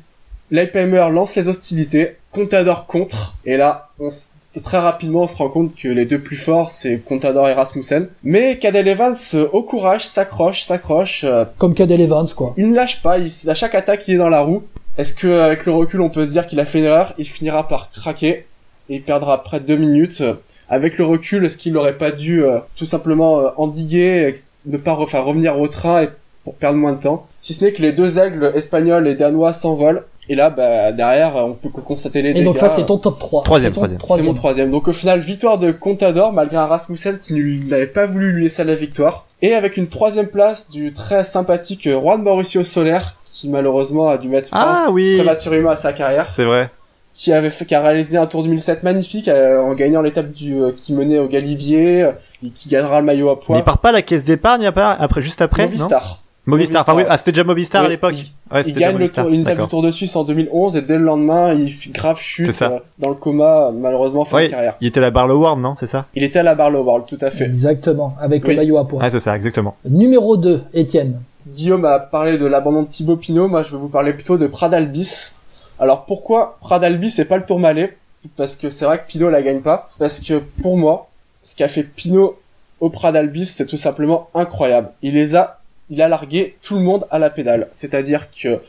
Lifeheimer lance les hostilités, Contador contre, et là, on s- très rapidement on se rend compte que les deux plus forts c'est Contador et Rasmussen. Mais Cadel Evans, euh, au courage, s'accroche, s'accroche, euh, Comme Cadel Evans, quoi. il ne lâche pas, il, à chaque attaque il est dans la roue. Est-ce que avec le recul on peut se dire qu'il a fait une erreur? Il finira par craquer et il perdra près de deux minutes. Avec le recul, est-ce qu'il n'aurait pas dû euh, tout simplement euh, endiguer, et ne pas re- enfin, revenir au train et pour perdre moins de temps? Si ce n'est que les deux aigles espagnols et danois s'envolent. Et là, bah, derrière, on peut que constater les Et dégâts. donc ça, c'est ton top 3. Troisième, troisième. C'est mon troisième. Donc au final, victoire de Contador malgré un Rasmussen qui ne n'avait pas voulu lui laisser la victoire. Et avec une troisième place du très sympathique Juan Mauricio Soler qui malheureusement a dû mettre fin Ah, oui. prématurément à sa carrière. C'est vrai. Qui avait fait, qui a réalisé un Tour 2007 magnifique euh, en gagnant l'étape du euh, qui menait au Galibier euh, et qui gagnera le maillot à Mais poids. il part pas à la caisse d'épargne à part- après, juste après, non Movistar. Movistar. Enfin, oui, ah, c'était déjà Movistar à l'époque. Ouais, Il gagne le Movistar. tour, une étape du. Tour de Suisse en 2011 et dès le lendemain, il fait grave chute C'est ça. euh, dans le coma, malheureusement fin Ouais, de carrière. il était à la Barlow World, non C'est ça Il était à la Barlow World, tout à fait. Exactement, avec Oui. le maillot à poids. Ouais, c'est ça, exactement. Numéro 2, Étienne. Guillaume a parlé de l'abandon de Thibaut Pinot, moi je vais vous parler plutôt de Pradalbis. Alors pourquoi Pradalbis et pas le Tourmalet? Parce que c'est vrai que Pinot la gagne pas. Parce que pour moi, ce qu'a fait Pinot au Pradalbis, c'est tout simplement incroyable. Il les a, il a largué tout le monde à la pédale. C'est-à-dire que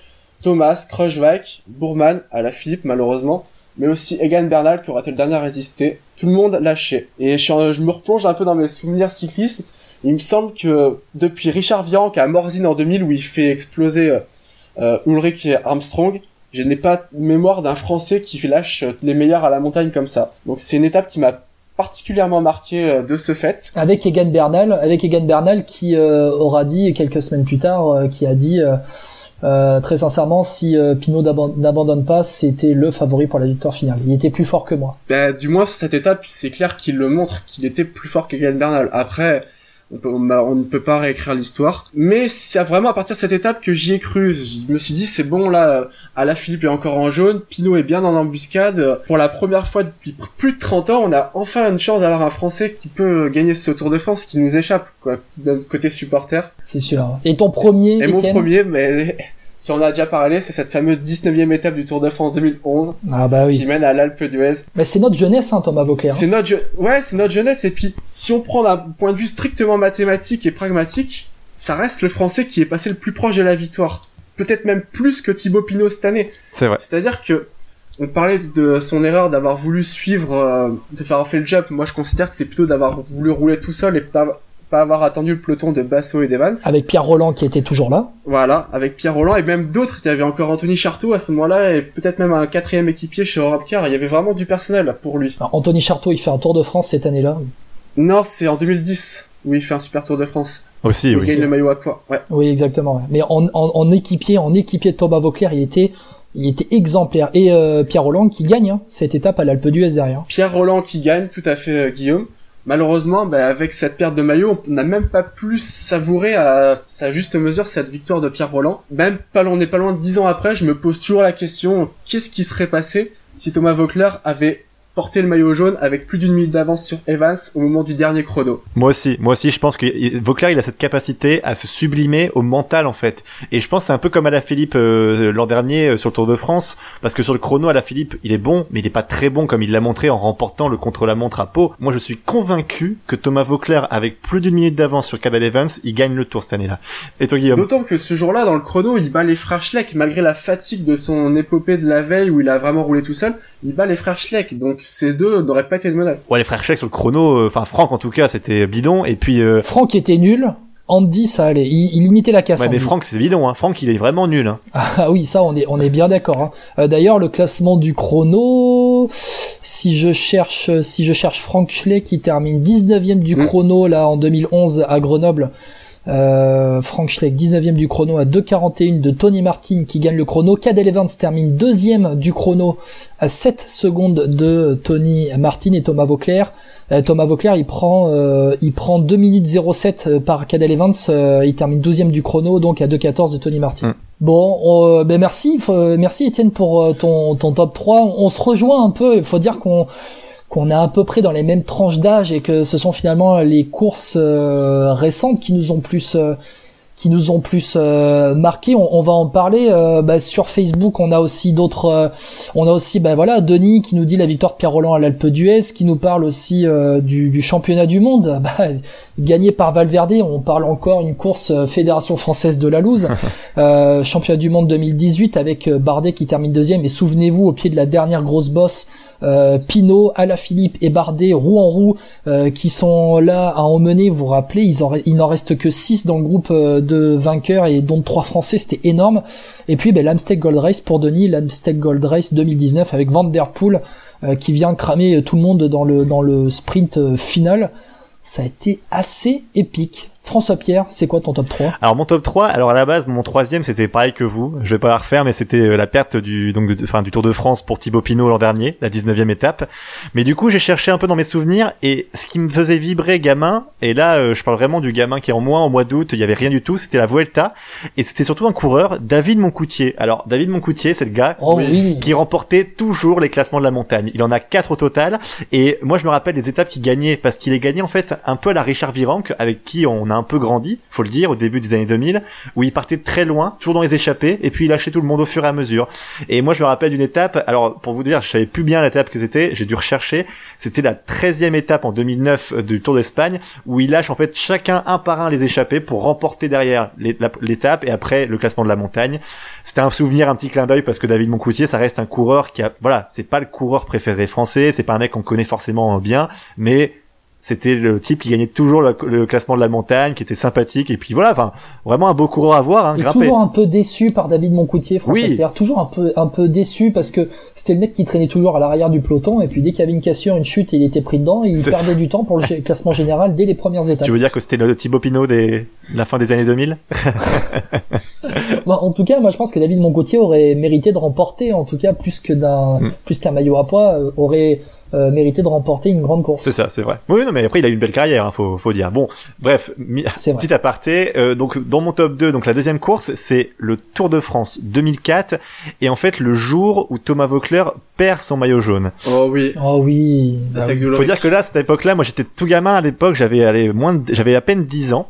Thomas, Kruijswijk, Bourman, à la Philippe malheureusement, mais aussi Egan Bernal qui aurait été le dernier à résister. Tout le monde lâchait. Et je, me replonge un peu dans mes souvenirs cyclisme. Il me semble que depuis Richard Virenque à Morzine en 2000 où il fait exploser euh, euh, Ulrich et Armstrong, je n'ai pas mémoire d'un Français qui lâche les meilleurs à la montagne comme ça. Donc c'est une étape qui m'a particulièrement marqué euh, de ce fait. Avec Egan Bernal, avec Egan Bernal qui euh, aura dit quelques semaines plus tard, euh, qui a dit euh, euh, très sincèrement, si euh, Pinot n'aban- n'abandonne pas, c'était le favori pour la victoire finale. Il était plus fort que moi. Bah, du moins sur cette étape, c'est clair qu'il le montre qu'il était plus fort que Egan Bernal. Après, on, peut- on, on ne peut pas réécrire l'histoire. Mais c'est vraiment à partir de cette étape que j'y ai cru. Je me suis dit, c'est bon, là, à Philippe est encore en jaune, Pinot est bien en embuscade. Pour la première fois depuis plus de 30 ans, on a enfin une chance d'avoir un Français qui peut gagner ce Tour de France qui nous échappe, quoi, d'un côté supporter. C'est sûr. Et ton premier, Et mon Étienne? premier, mais si on a déjà parlé, c'est cette fameuse 19e étape du Tour de France 2011 Ah bah qui oui. mène à l'Alpe d'Huez. Mais c'est notre jeunesse, hein, Thomas Vauclair. C'est notre, je- ouais, c'est notre jeunesse. Et puis, si on prend d'un point de vue strictement mathématique et pragmatique, ça reste le Français qui est passé le plus proche de la victoire. Peut-être même plus que Thibaut Pinot cette année. C'est vrai. C'est-à-dire que on parlait de son erreur d'avoir voulu suivre, euh, de faire fait le jump. Moi, je considère que c'est plutôt d'avoir voulu rouler tout seul et pas, pas avoir attendu le peloton de Basso et d'Evans. Avec Pierre Roland qui était toujours là. Voilà, avec Pierre Roland et même d'autres. Il y avait encore Anthony Charteau à ce moment-là et peut-être même un quatrième équipier chez Europcar. Il y avait vraiment du personnel pour lui. Alors, Anthony Charteau, il fait un Tour de France cette année-là. Non, c'est en 2010 où il fait un super Tour de France. Aussi, Il oui. gagne le maillot à poids. Ouais. Oui, exactement. Mais en, en, en équipier, en équipier de Thomas Vauclair, il était, il était exemplaire. Et euh, Pierre Roland qui gagne hein, cette étape à l'Alpe d'Huez derrière. Pierre Roland qui gagne, tout à fait euh, Guillaume. Malheureusement, bah, avec cette perte de maillot, on n'a même pas plus savouré à sa juste mesure cette victoire de Pierre Roland. Même pas, on n'est pas loin de dix ans après, je me pose toujours la question, qu'est-ce qui serait passé si Thomas Vaucler avait porter le maillot jaune avec plus d'une minute d'avance sur Evans au moment du dernier chrono. Moi aussi, moi aussi, je pense que Vauclair, il a cette capacité à se sublimer au mental en fait. Et je pense c'est un peu comme à la Philippe euh, l'an dernier euh, sur le Tour de France, parce que sur le chrono à la Philippe, il est bon, mais il est pas très bon comme il l'a montré en remportant le contre-la-montre à Pau. Moi, je suis convaincu que Thomas Vauclair, avec plus d'une minute d'avance sur Cadel Evans, il gagne le Tour cette année-là. Et toi, Guillaume? D'autant que ce jour-là, dans le chrono, il bat les frères Schleck, malgré la fatigue de son épopée de la veille où il a vraiment roulé tout seul, il bat les frères Schleck. Donc ces deux n'auraient pas été une menace. Ouais, les frères Schleck sur le chrono, euh, enfin Franck en tout cas, c'était bidon. Et puis euh... Franck était nul. Andy, ça allait. Il, il imitait la casse. Ouais, mais Franck, c'est bidon. Hein. Franck, il est vraiment nul. Hein. *laughs* Ah oui, ça, on est, on est bien d'accord. Hein. Euh, D'ailleurs, le classement du chrono, si je cherche, si je cherche Franck Schleck qui termine 19e du mm. chrono là en 2011 à Grenoble. Euh, Frank Schleck 19e du chrono à 2.41 de Tony Martin qui gagne le chrono. Cadel Evans termine deuxième du chrono à 7 secondes de Tony Martin et Thomas Vauclair. Euh, Thomas Vauclair il prend euh, il prend 2 minutes 07 euh, par Cadel Evans, euh, il termine 12 du chrono donc à 2.14 de Tony Martin. Mm. Bon, ben merci, merci Étienne pour ton, ton top 3. On se rejoint un peu, il faut dire qu'on qu'on est à peu près dans les mêmes tranches d'âge et que ce sont finalement les courses euh, récentes qui nous ont plus euh, qui nous ont plus euh, marqué. On, va en parler bah, sur Facebook. On a aussi d'autres. on a aussi, bah voilà, Denis qui nous dit la victoire de Pierre Roland à l'Alpe d'Huez, qui nous parle aussi du, du, championnat du monde, *laughs* bah, gagné par Valverde. On parle encore une course Fédération française de la loose, *laughs* championnat du monde 2018 avec Bardet qui termine deuxième. Et souvenez-vous au pied de la dernière grosse bosse euh, Pinot, Alaphilippe et Bardet, roue en roue, euh, qui sont là à emmener. Vous vous rappelez, ils il n'en reste que 6 dans le groupe euh, de vainqueurs et dont 3 Français, c'était énorme. Et puis ben, Gold Race pour Denis, l'Amsteg Gold Race 2019 avec Van Poel qui vient cramer tout le monde dans le, dans le sprint final. Ça a été assez épique. François Pierre, c'est quoi ton top 3 Alors mon top 3, alors à la base mon troisième c'était pareil que vous, je vais pas la refaire mais c'était euh, la perte du donc de, enfin du Tour de France pour Thibaut Pinot l'an dernier, la 19e étape. Mais du coup, j'ai cherché un peu dans mes souvenirs et ce qui me faisait vibrer gamin et là euh, je parle vraiment du gamin qui est en moi en mois d'août, il y avait rien du tout, c'était la Vuelta et c'était surtout un coureur, David Moncoutier. Alors David Moncoutier, c'est le gars oh qui remportait toujours les classements de la montagne. Il en a quatre au total et moi je me rappelle des étapes qu'il gagnait parce qu'il est gagné en fait un peu à la Richard Virenque avec qui on a un peu grandi, faut le dire, au début des années 2000, où il partait très loin, toujours dans les échappées, et puis il lâchait tout le monde au fur et à mesure. Et moi, je me rappelle d'une étape, alors pour vous dire, je savais plus bien l'étape que c'était, j'ai dû rechercher, c'était la 13e étape en 2009 euh, du Tour d'Espagne, où il lâche en fait chacun un par un les échappées pour remporter derrière l'étape et après le classement de la montagne. C'était un souvenir, un petit clin d'œil parce que David Moncoutier, ça reste un coureur qui a, voilà, c'est pas le coureur préféré français, c'est pas un mec qu'on connaît forcément bien, mais c'était le type qui gagnait toujours le, classement de la montagne, qui était sympathique et puis voilà, enfin vraiment un beau coureur à voir. Hein, et toujours un peu déçu par David Moncoutier, François oui. Pierre, toujours un peu un peu déçu parce que c'était le mec qui traînait toujours à l'arrière du peloton et puis dès qu'il y avait une cassure, une chute, il était pris dedans, et il perdait du temps pour le classement général dès les premières étapes. Tu veux dire que c'était le Thibaut Pinot des la fin des années 2000 *laughs* bon, En tout cas, moi je pense que David Moncoutier aurait mérité de remporter, en tout cas plus que d'un mm. plus qu'un maillot à poids, euh, aurait euh, mérité de remporter une grande course. C'est ça, c'est vrai. Oui, non, mais après il a eu une belle carrière, hein, faut, faut dire. Bon, bref, petit aparté. Euh, donc dans mon top 2, donc la deuxième course, c'est le Tour de France 2004, et en fait le jour où Thomas Vaucler perd son maillot jaune. Oh oui. Oh oui. Bah Faut dire que là, à cette époque-là, moi j'étais tout gamin à l'époque, j'avais moins, j'avais à peine 10 ans.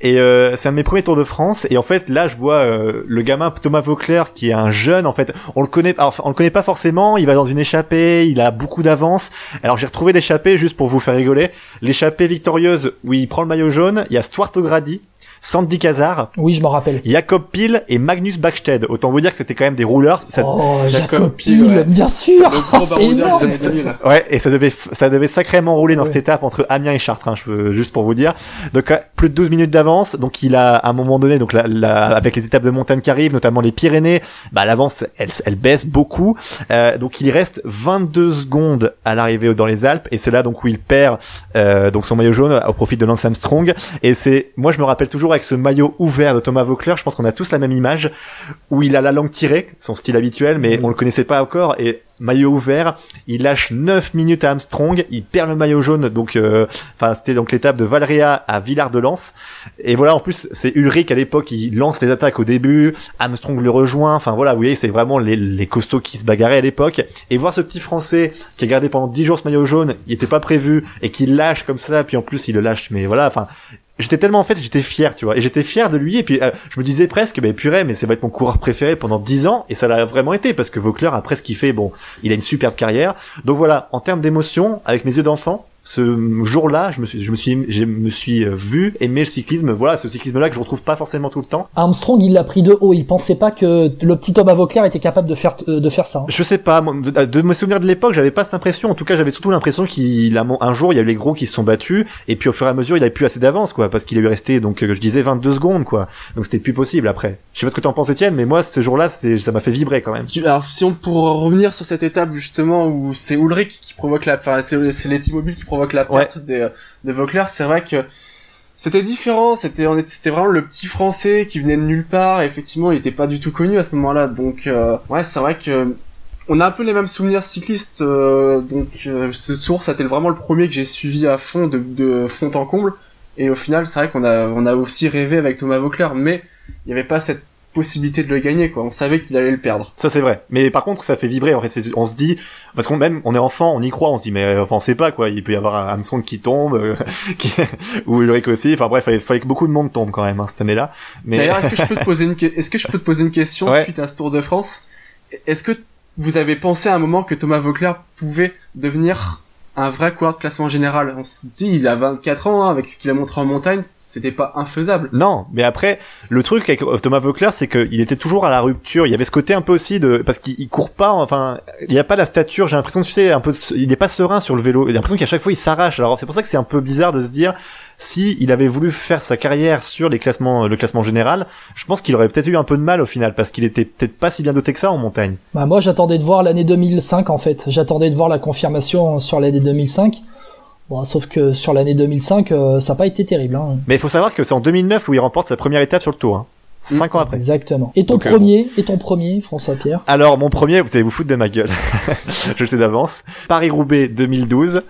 Et euh, c'est un de mes premiers Tours de France. Et en fait, là, je vois euh, le gamin Thomas Vauclair, qui est un jeune. En fait, on le connaît, on le connaît pas forcément. Il va dans une échappée, il a beaucoup d'avance. Alors j'ai retrouvé l'échappée juste pour vous faire rigoler. L'échappée victorieuse où il prend le maillot jaune. Il y a Stuart O'Grady Sandy Kazar. Oui, je m'en rappelle. Jacob Pil et Magnus Backsted. Autant vous dire que c'était quand même des rouleurs. Oh, Jacob Pil, bien sûr. *laughs* c'est énorme. Ouais, et ça devait, ça devait sacrément rouler dans cette étape entre Amiens et Chartres, hein, je veux, juste pour vous dire. Donc, euh, plus de 12 minutes d'avance. Donc, il a, à un moment donné, donc, la, avec les étapes de montagne qui arrivent, notamment les Pyrénées, bah, l'avance, elle, elle baisse beaucoup. Euh, donc, il reste 22 secondes à l'arrivée dans les Alpes. Et c'est là, donc, où il perd, euh, donc, son maillot jaune au profit de Lance Armstrong. Et c'est, moi, je me rappelle toujours toujours avec ce maillot ouvert de Thomas Vauclair. Je pense qu'on a tous la même image où il a la langue tirée, son style habituel, mais on le connaissait pas encore. Et maillot ouvert, il lâche 9 minutes à Armstrong, il perd le maillot jaune. Donc, euh, enfin, c'était donc l'étape de Valréa à Villard de Lans. Et voilà, en plus, c'est Ulrich à l'époque, il lance les attaques au début. Armstrong le rejoint. Enfin voilà, vous voyez, c'est vraiment les, les costauds qui se bagarraient à l'époque. Et voir ce petit Français qui a gardé pendant 10 jours ce maillot jaune, il était pas prévu et qui lâche comme ça, puis en plus il le lâche. Mais voilà, enfin, j'étais tellement en fait j'étais fier tu vois. Et j'étais fier de lui et puis euh, je me disais presque bah purée mais ça va être mon coureur préféré pendant 10 ans et ça l'a vraiment été parce que Vauclair après ce qu'il fait bon il a une superbe carrière. Donc voilà en termes d'émotion avec mes yeux d'enfant ce jour-là, je me suis, je me suis, je me suis euh, vu aimer le cyclisme. Voilà, ce cyclisme-là que je retrouve pas forcément tout le temps. Armstrong, il l'a pris de haut. Il pensait pas que le petit Thomas Vauclair était capable de faire, euh, de faire ça. Hein. Je sais pas. De, de me souvenir de l'époque, j'avais pas cette impression. En tout cas, j'avais surtout l'impression qu'il a un jour, il y a eu les gros qui se sont battus, et puis au fur et à mesure, il avait plus assez d'avance, quoi, parce qu'il a eu resté, donc je disais 22 secondes, quoi. Donc c'était plus possible après. Je sais pas ce que t'en penses, Étienne, mais moi, ce jour-là, ça m'a fait vibrer quand même. Alors, si on pour revenir sur cette étape justement où c'est Ulrich qui provoque la, enfin, c'est les Mobile qui provoque la perte de Vauclair, c'est vrai que c'était différent, c'était c'était vraiment le petit français qui venait de nulle part, effectivement il était pas du tout connu à ce moment-là, donc euh, ouais c'est vrai que on a un peu les mêmes souvenirs cyclistes, euh, donc euh, ce tour c'était vraiment le premier que j'ai suivi à fond de, de fond en comble, et au final c'est vrai qu'on a on a aussi rêvé avec Thomas Vauclair, mais il n'y avait pas cette possibilité de le gagner quoi. On savait qu'il allait le perdre. Ça c'est vrai. Mais par contre ça fait vibrer en fait. On se dit parce qu'on même on est enfant on y croit on se dit mais enfin on sait pas quoi. Il peut y avoir un Armstrong qui tombe euh, *laughs* qui... ou Ulrich aussi. Enfin bref il fallait, que beaucoup de monde tombe quand même hein, cette année là mais d'ailleurs est-ce que je peux te *laughs* poser une est-ce que je peux te poser une question suite à ce Tour de France? Est-ce que vous avez pensé à un moment que Thomas Vauclair pouvait devenir un vrai coureur de classement général. On se dit, il a 24 ans, hein, avec ce qu'il a montré en montagne, c'était pas infaisable. Non, mais après, le truc avec Thomas Vauclair, c'est qu'il était toujours à la rupture. Il y avait ce côté un peu aussi de, parce qu'il court pas, enfin, il n'y a pas la stature, j'ai l'impression, tu sais, un peu, il est pas serein sur le vélo. J'ai l'impression qu'à chaque fois, il s'arrache. Alors, c'est pour ça que c'est un peu bizarre de se dire, si il avait voulu faire sa carrière sur les classements, le classement général, je pense qu'il aurait peut-être eu un peu de mal au final parce qu'il était peut-être pas si bien doté que ça en montagne. Bah moi j'attendais de voir l'année 2005 en fait, j'attendais de voir la confirmation sur l'année 2005. Bon, sauf que sur l'année 2005, euh, ça n'a pas été terrible. Hein. Mais il faut savoir que c'est en 2009 où il remporte sa première étape sur le tour. Hein. Cinq ans après. Exactement. Et ton euh, premier, et ton premier, François Pierre Alors mon premier, vous allez vous foutre de ma gueule. *laughs* je le sais d'avance. Paris Roubaix 2012.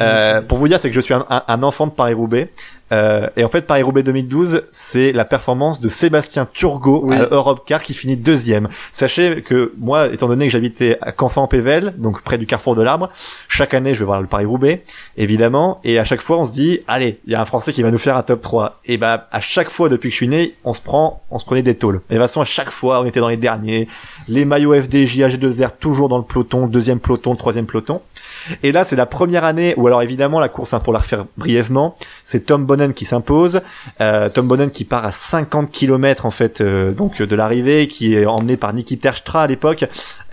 Euh, pour vous dire, c'est que je suis un, un enfant de Paris Roubaix. Euh, et en fait, Paris-Roubaix 2012, c'est la performance de Sébastien Turgot à Europe Car qui finit deuxième. Sachez que moi, étant donné que j'habitais à Canfin-Pével, donc près du carrefour de l'Arbre, chaque année, je vais voir le Paris-Roubaix, évidemment, et à chaque fois, on se dit, allez, il y a un Français qui va nous faire un top 3. Et bah, à chaque fois, depuis que je suis né, on se prend, on se prenait des tôles. Et de toute façon, à chaque fois, on était dans les derniers. Les maillots FDJ, AG2R, toujours dans le peloton, deuxième peloton, troisième peloton. Et là, c'est la première année où, alors évidemment, la course, hein, pour la refaire brièvement, c'est Tom Bonnen qui s'impose. Euh, Tom Bonnen qui part à 50 km en fait, euh, donc de l'arrivée, qui est emmené par Niki Terpstra à l'époque.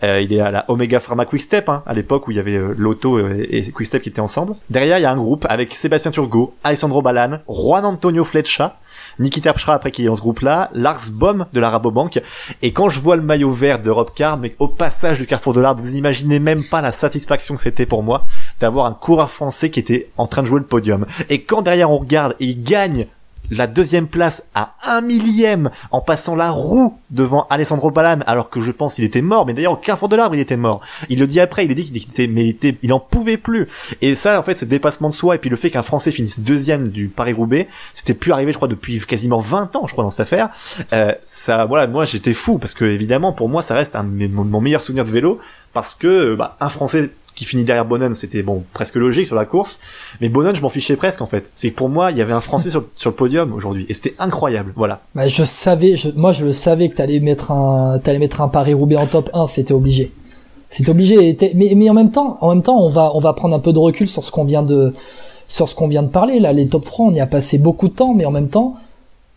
Euh, il est à la Omega Pharma Quickstep, hein, à l'époque où il y avait l'auto et Quickstep qui étaient ensemble. Derrière, il y a un groupe avec Sébastien Turgot, Alessandro Balan, Juan Antonio Fletcha, Nikita Terpstra après qui est dans ce groupe-là, Lars Bohm de la Rabobank. Et quand je vois le maillot vert d'Europe Car, mais au passage du Carrefour de l'Arbre, vous n'imaginez même pas la satisfaction que c'était pour moi d'avoir un coureur français qui était en train de jouer le podium. Et quand derrière on regarde et il gagne la deuxième place à un millième en passant la roue devant Alessandro Balan alors que je pense qu'il était mort. Mais d'ailleurs au carrefour de l'arbre il était mort. Il le dit après il a dit qu'il était mais il était il en pouvait plus. Et ça en fait c'est dépassement de soi. Et puis le fait qu'un français finisse deuxième du Paris-Roubaix c'était plus arrivé je crois depuis quasiment 20 ans je crois dans cette affaire. Euh, ça voilà moi j'étais fou parce que évidemment pour moi ça reste un mon meilleur souvenir de vélo parce que bah, un français qui finit derrière Bonnen, c'était bon presque logique sur la course. Mais Bonnen, je m'en fichais presque en fait. C'est pour moi, il y avait un Français sur, le podium aujourd'hui et c'était incroyable. Voilà. Bah, je savais, moi je le savais que t'allais mettre un, t'allais mettre un Paris Roubaix en top 1, c'était obligé. C'était obligé. Mais, mais en même temps, en même temps, on va, on va prendre un peu de recul sur ce qu'on vient de, sur ce qu'on vient de parler là. Les top 3, on y a passé beaucoup de temps, mais en même temps,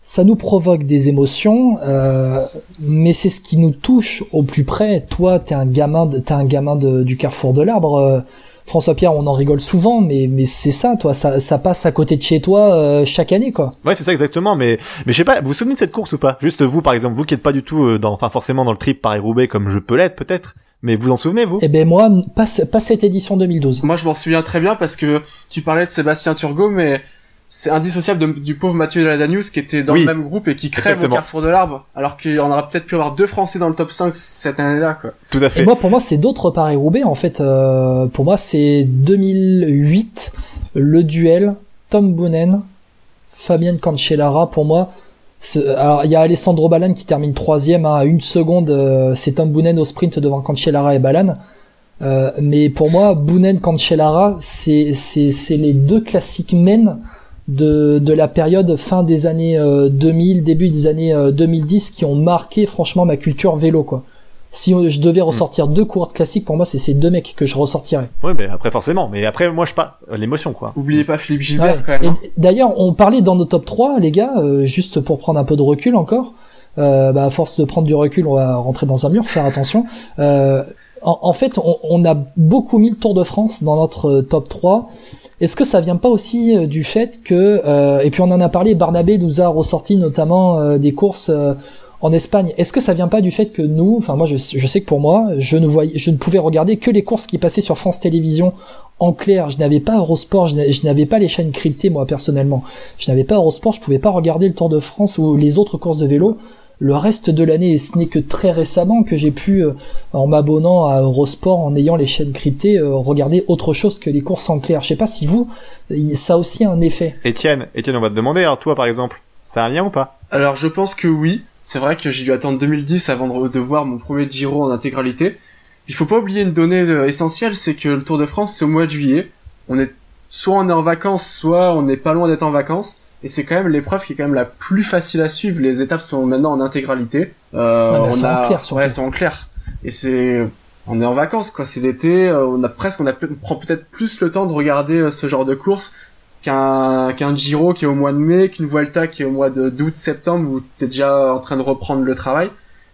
ça nous provoque des émotions, euh, mais c'est ce qui nous touche au plus près. Toi, t'es un gamin, t'es un gamin de, du carrefour de l'arbre. Euh, François Pierre, on en rigole souvent, mais mais c'est ça, toi, ça, ça passe à côté de chez toi euh, chaque année, quoi. Ouais, c'est ça exactement. Mais mais je sais pas, vous vous souvenez de cette course ou pas? Juste vous, par exemple, vous qui êtes pas du tout euh, dans, enfin forcément dans le trip Paris Roubaix comme je peux l'être peut-être. Mais vous en souvenez, vous? Eh ben moi, pas, pas cette édition 2012. Moi, je m'en souviens très bien parce que tu parlais de Sébastien Turgot, mais c'est indissociable de- du pauvre Mathieu Ladanius qui était dans Oui. le même groupe et qui crève Exactement. au carrefour de l'arbre, alors qu'on aurait peut-être pu avoir deux Français dans le top 5 cette année-là, quoi. Tout à Et fait. moi, pour moi, c'est d'autres Paris-Roubaix. En fait, euh, pour moi, c'est 2008, le duel, Tom Boonen, Fabien Cancellara. Pour moi, ce- alors il y a Alessandro Balan qui termine troisième hein, à une seconde. euh, c'est Tom Boonen au sprint devant Cancellara et Balan. Euh, mais pour moi, Boonen Cancellara, c'est c'est c'est les deux classiques men de de la période fin des années euh, 2000, début des années euh, 2010 qui ont marqué franchement ma culture vélo quoi. Si euh, je devais ressortir deux coureurs classiques, pour moi, c'est ces deux mecs que je ressortirais. Ouais, mais après forcément. Mais après, moi, je pas l'émotion, quoi. Oubliez pas Philippe Gilbert, Ouais. quand même. hein. D'ailleurs, on parlait dans nos top 3, les gars, euh, juste pour prendre un peu de recul encore. Euh, bah, à force de prendre du recul, on va rentrer dans un mur, faire attention. Euh, en, en fait, on, on a beaucoup mis le Tour de France dans notre euh, top 3. Est-ce que ça vient pas aussi euh, du fait que, euh, et puis on en a parlé, Barnabé nous a ressorti notamment euh, des courses en Espagne. Est-ce que ça vient pas du fait que nous, enfin moi je, sais que pour moi, je ne voyais, je ne pouvais regarder que les courses qui passaient sur France Télévisions en clair. Je n'avais pas Eurosport, je n'avais pas les chaînes cryptées moi personnellement. Je n'avais pas Eurosport, je pouvais pas regarder le Tour de France ou les autres courses de vélo le reste de l'année. Et ce n'est que très récemment que j'ai pu, euh, en m'abonnant à Eurosport, en ayant les chaînes cryptées, euh, regarder autre chose que les courses en clair. Je sais pas si vous, ça a aussi un effet. Étienne, Étienne, on va te demander, alors toi, par exemple, ça a un lien ou pas? Alors je pense que oui. C'est vrai que j'ai dû attendre 2010 avant de, de voir mon premier Giro en intégralité. Il faut pas oublier une donnée euh, essentielle, c'est que le Tour de France c'est au mois de juillet. On est soit on est en vacances, soit on n'est pas loin d'être en vacances. Et c'est quand même l'épreuve qui est quand même la plus facile à suivre. Les étapes sont maintenant en intégralité. Euh, elles on sont en a, clair, surtout. ouais, elles sont en clair. Et c'est, on est en vacances quoi. C'est l'été. euh, On a presque, on, a, on prend peut-être plus le temps de regarder euh, ce genre de course qu'un qu'un Giro qui est au mois de mai, qu'une Vuelta qui est au mois de d'août septembre où t'es déjà en train de reprendre le travail.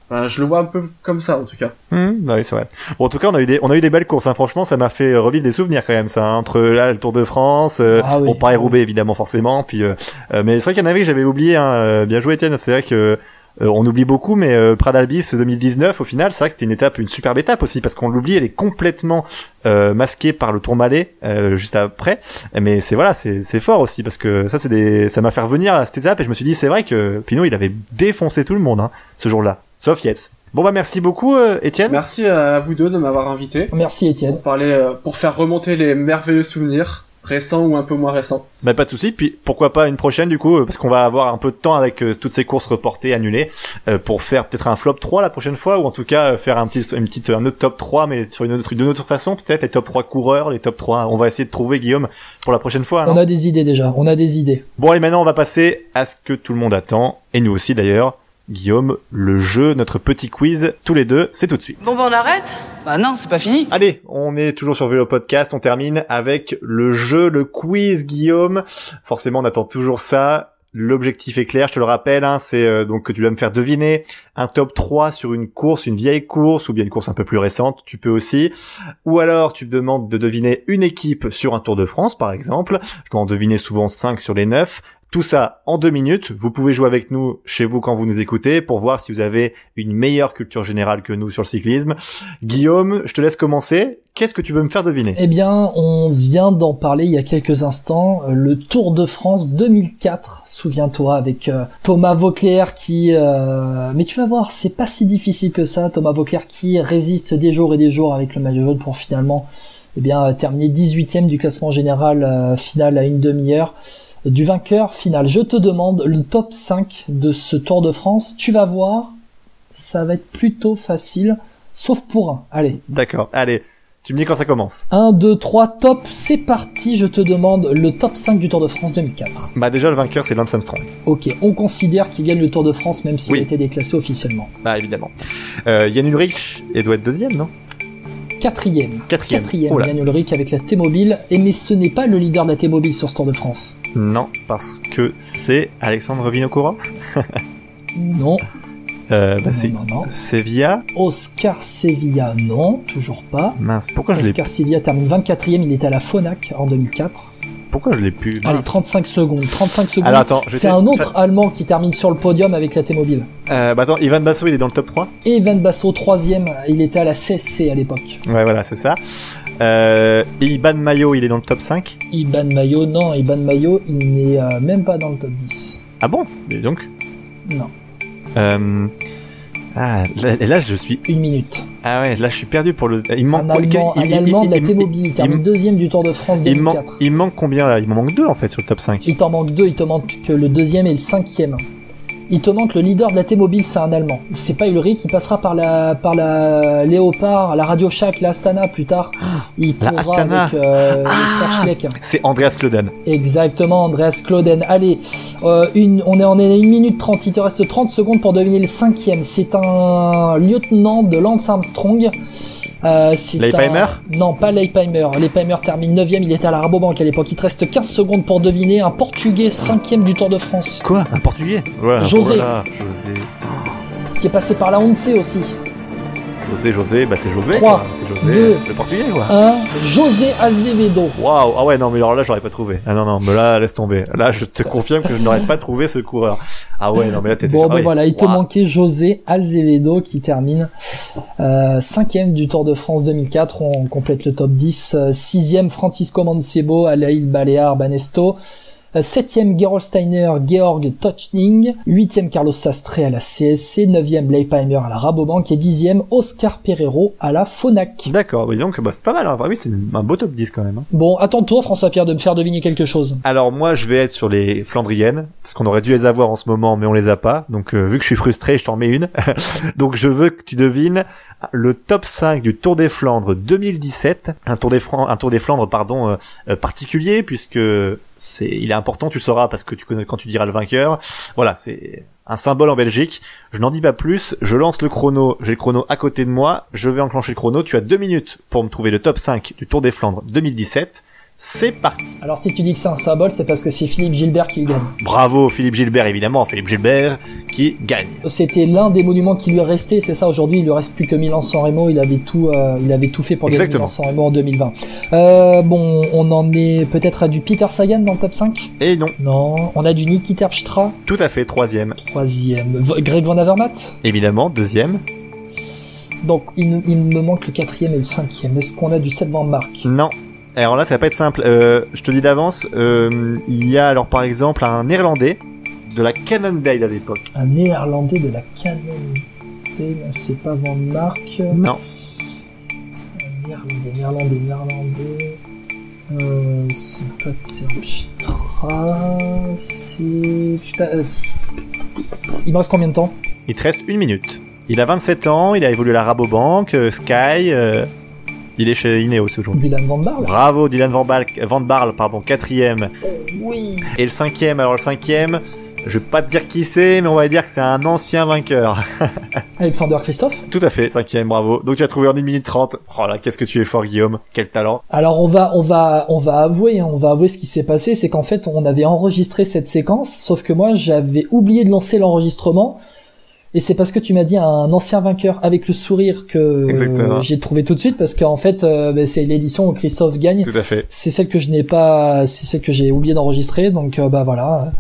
Enfin, je le vois un peu comme ça en tout cas. Hum, bah oui, c'est vrai. Bon, en tout cas, on a eu des, on a eu des belles courses. Hein. Franchement, ça m'a fait revivre des souvenirs quand même. Ça, hein. entre là le Tour de France, euh, Ah oui. bon, Paris Roubaix évidemment forcément. Puis, euh, euh, mais c'est vrai qu'il y en avait que j'avais oublié. Hein. Euh, Bien joué, Étienne. C'est vrai que euh, on oublie beaucoup, mais euh, Pradalbis 2019, au final, c'est vrai que c'était une étape, une superbe étape aussi, parce qu'on l'oublie. Elle est complètement euh, masquée par le Tourmalet euh, juste après. Mais c'est voilà, c'est c'est fort aussi parce que ça, c'est des, ça m'a fait revenir à cette étape et je me suis dit, c'est vrai que Pinot, il avait défoncé tout le monde hein, ce jour-là, sauf Yates. Bon bah merci beaucoup, euh, Étienne. Merci à vous deux de m'avoir invité Merci Étienne. pour parler, euh, pour faire remonter les merveilleux souvenirs récents ou un peu moins récents. Bah pas de souci. Puis pourquoi pas une prochaine du coup, euh, parce qu'on va avoir un peu de temps avec euh, toutes ces courses reportées, annulées, euh, pour faire peut-être un flop 3 la prochaine fois, ou en tout cas euh, faire un petit, une petite, un autre top 3, mais sur une autre, d'une autre façon, peut-être les top 3 coureurs, les top 3. On va essayer de trouver Guillaume pour la prochaine fois. On a des idées déjà, on a des idées. Bon et maintenant on va passer à ce que tout le monde attend, et nous aussi d'ailleurs. Guillaume, le jeu, notre petit quiz, tous les deux, c'est tout de suite. Bon, ben on arrête? Bah non, c'est pas fini. Allez, on est toujours sur Vélo Podcast, on termine avec le jeu, le quiz Guillaume. Forcément, on attend toujours ça. L'objectif est clair, je te le rappelle, hein, c'est euh, donc que tu dois me faire deviner un top 3 sur une course, une vieille course ou bien une course un peu plus récente, tu peux aussi. Ou alors tu me demandes de deviner une équipe sur un Tour de France par exemple. Je dois en deviner souvent 5 sur les 9. Tout ça en deux minutes. Vous pouvez jouer avec nous chez vous quand vous nous écoutez pour voir si vous avez une meilleure culture générale que nous sur le cyclisme. Guillaume, je te laisse commencer. Qu'est-ce que tu veux me faire deviner? Eh bien, on vient d'en parler il y a quelques instants, euh, le Tour de France 2004, souviens-toi, avec euh, Thomas Vauclair qui... euh, Mais tu vas voir, c'est pas si difficile que ça, Thomas Vauclair qui résiste des jours et des jours avec le maillot jaune pour finalement eh bien, terminer 18ème du classement général final à une demi-heure du vainqueur final. Je te demande le top 5 de ce Tour de France. Tu vas voir, ça va être plutôt facile, sauf pour un. Allez, D'accord. Allez, tu me dis quand ça commence. 1, 2, 3, top, c'est parti, je te demande le top 5 du Tour de France 2004. Bah déjà le vainqueur c'est Lance Armstrong. Ok, on considère qu'il gagne le Tour de France même s'il Oui. a été déclassé officiellement. Bah évidemment. Euh, Yann Ulrich, il doit être deuxième, non? Quatrième. Quatrième. Quatrième, Oh. Yann Ulrich avec la T-Mobile. Et mais ce n'est pas le leader de la T-Mobile sur ce Tour de France. Non, parce que c'est Alexandre Vinokourov. *laughs* Non, Euh, bah c'est. Sevilla. Oscar Sevilla, non, toujours pas. Mince, pourquoi je l'ai Oscar Sevilla termine 24ème, il était à la Phonak en 2004. pourquoi je l'ai plus Allez, mince. 35 secondes, 35 secondes. Alors attends, c'est un autre Allemand qui termine sur le podium avec la T-Mobile. Euh, bah attends, Ivan Basso, il est dans le top 3 Et Van Basso, troisième, il était à la CSC à l'époque. Ouais, voilà, c'est ça. Euh, Iban Mayo, il est dans le top 5 Iban Mayo, non, Iban Mayo, il n'est euh, même pas dans le top 10. Ah bon? Mais donc? Non. Euh... Ah, là, et là je suis. Une minute. Ah ouais, là je suis perdu pour le. Il manque Un Allemand, il- un il- Allemand il- de la il- T-Mobile, il termine il- deuxième du Tour de France il, manque, 2004. il manque combien là? Il m'en manque deux en fait sur le top 5. Il t'en manque deux, il te manque que le deuxième et le cinquième. Il te manque le leader de la T-Mobile, c'est un Allemand. C'est pas Ulrich, il passera par la, par la Léopard, la Radio Shack, la Astana plus tard. Il La courra Astana. avec euh, Ah. C'est Andreas Kloden. Exactement, Andreas Clauden. Allez, euh, une, on est en 1 minute 30, il te reste 30 secondes pour deviner le cinquième. C'est un lieutenant de Lance Armstrong. Euh, c'est Leipheimer un- Non, pas Leipheimer. Leipheimer termine 9ème, il était à la Rabobank à l'époque. Il te reste 15 secondes pour deviner un Portugais 5ème du Tour de France. Quoi Un portugais? José. Voilà, José. Qui est passé par la Once aussi. José, José, bah c'est José. Trois, quoi. C'est José. deux. Le portugais quoi. Un José Azevedo. Waouh, ah ouais, non, mais alors là, j'aurais pas trouvé. Ah non, non, mais là, laisse tomber. Là, je te confirme que je n'aurais pas trouvé ce coureur. Ah ouais, non, mais là, t'étais Bon, ben oui. voilà, il te manquait José Azevedo qui termine euh, cinquième du Tour de France 2004. On complète le top 10. Euh, Sixième, Francisco Mancebo à la île Baléares Banesto. Septième, Gerold Steiner, Georg Tochning. Huitième, Carlos Sastre à la CSC. Neuvième, Leipheimer à la Rabobank. Et dixième, Oscar Pereiro à la Fonac. D'accord, oui, donc, bah, c'est pas mal. Hein. Ah oui, c'est un beau top 10 quand même. hein. Bon, attends-toi, François-Pierre, de me faire deviner quelque chose. Alors moi je vais être sur les Flandriennes parce qu'on aurait dû les avoir en ce moment mais on les a pas. Donc euh, vu que je suis frustré, je t'en mets une. *laughs* Donc je veux que tu devines le top 5 du Tour des Flandres 2017, un Tour des Fran- un Tour des Flandres pardon euh, euh, particulier puisque c'est il est important, tu sauras parce que tu connais quand tu diras le vainqueur. Voilà, c'est un symbole en Belgique. Je n'en dis pas plus, je lance le chrono, j'ai le chrono à côté de moi, je vais enclencher le chrono, tu as deux minutes pour me trouver le top 5 du Tour des Flandres 2017. C'est parti. Alors si tu dis que c'est un symbole, c'est parce que c'est Philippe Gilbert qui le gagne. Bravo Philippe Gilbert, évidemment, Philippe Gilbert qui gagne. C'était l'un des monuments qui lui restait, c'est ça. Aujourd'hui, il lui reste plus que Milan-San Remo. Il avait tout, euh, il avait tout fait pour gagner. Milan-San Remo en 2020. Euh, bon, on en est peut-être à du Peter Sagan dans le top 5 Et non, Non. On a du Niki Terpstra, tout à fait, troisième. troisième. V- Greg Van Avermaet? Évidemment, deuxième. Donc, il, me manque le quatrième et le cinquième. Est-ce qu'on a du Seb Van Mark Non. Alors là, ça va pas être simple. Euh, je te dis d'avance, euh, il y a alors par exemple un néerlandais de la Cannondale à l'époque. Un néerlandais de la Cannondale, c'est pas Van Mark. Non. Néerlandais, néerlandais, néerlandais. Euh, c'est pas Terpstra, c'est. Putain. euh, Il me reste combien de temps? Il te reste une minute. Il a 27 ans, il a évolué à la Rabobank, euh, Sky, il est chez Ineos aujourd'hui. Dylan Van Barle Bravo Dylan Van Barle, Van Barle, pardon, quatrième. Oui Et le cinquième, alors le cinquième, je vais pas te dire qui c'est, mais on va dire que c'est un ancien vainqueur. *laughs* Alexander Christophe Tout à fait, cinquième, bravo. Donc tu as trouvé en 1 minute 30. Oh là, qu'est-ce que tu es fort Guillaume, quel talent. Alors on va on va on va avouer hein, on va avouer ce qui s'est passé c'est qu'en fait on avait enregistré cette séquence sauf que moi j'avais oublié de lancer l'enregistrement et c'est parce que tu m'as dit un ancien vainqueur avec le sourire que euh, j'ai trouvé tout de suite parce qu'en fait euh, ben, c'est l'édition où Christophe gagne. Tout à fait. c'est celle que je n'ai pas c'est celle que j'ai oublié d'enregistrer. Donc euh, bah voilà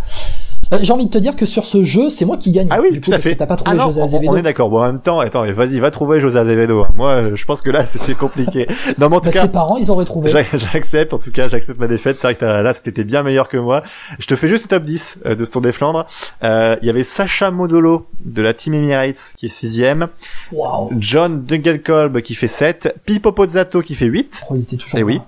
Euh, j'ai envie de te dire que sur ce jeu c'est moi qui gagne Ah oui, du tout coup, à parce fait. que t'as pas trouvé Ah non, José on- Azevedo On est d'accord. Bon, en même temps, attends, mais vas-y, va trouver José Azevedo. Moi, euh, je pense que là, *laughs* c'était compliqué. non, mais en tout Bah, cas, ses parents ils auraient trouvé J'a- J'accepte, en tout cas, j'accepte ma défaite. C'est vrai que là, c'était bien meilleur que moi. Je te fais juste le top 10 euh, de ce Tour des Flandres. Euh, Il y avait Sacha Modolo de la Team Emirates qui est sixième, waouh John Dungelkolb qui fait 7, Pipo Pozzato qui fait 8. oh, il était toujours Eh là. oui,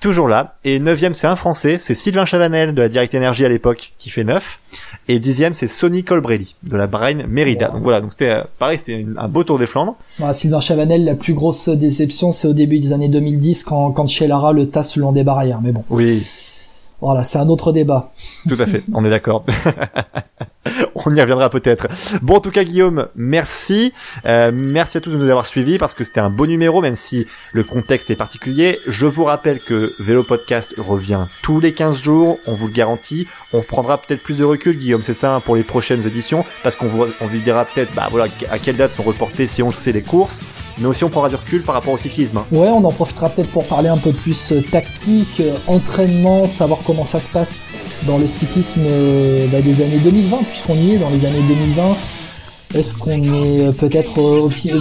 toujours là. Et neuvième, c'est un Français, c'est Sylvain Chavanel de la Direct Energy à l'époque qui fait 9. Et dixième, c'est Sonny Colbrelli de la Bahrain Merida. Donc voilà, donc c'était euh, pareil, c'était un beau Tour des Flandres. Voilà, Sylvain Chavanel, la plus grosse déception, c'est au début des années 2010 quand, quand Shelara le tasse le long des barrières. Mais bon, Oui, voilà, c'est un autre débat. Tout à fait, on est d'accord. *laughs* on y reviendra peut-être. Bon, en tout cas, Guillaume, merci. Euh, merci à tous de nous avoir suivis parce que c'était un beau numéro, même si le contexte est particulier. Je vous rappelle que Vélo Podcast revient tous les 15 jours, on vous le garantit. On prendra peut-être plus de recul, Guillaume, c'est ça, hein, pour les prochaines éditions, parce qu'on vous, vous dira peut-être, bah voilà, à quelle date sont reportées si on sait les courses, mais aussi on prendra du recul par rapport au cyclisme. hein. Ouais, on en profitera peut-être pour parler un peu plus euh, tactique, euh, entraînement, savoir comment ça se passe dans le cyclisme euh, bah, des années 2020, puisqu'on y est dans les années 2020. Est-ce qu'on est euh, peut-être euh, opti-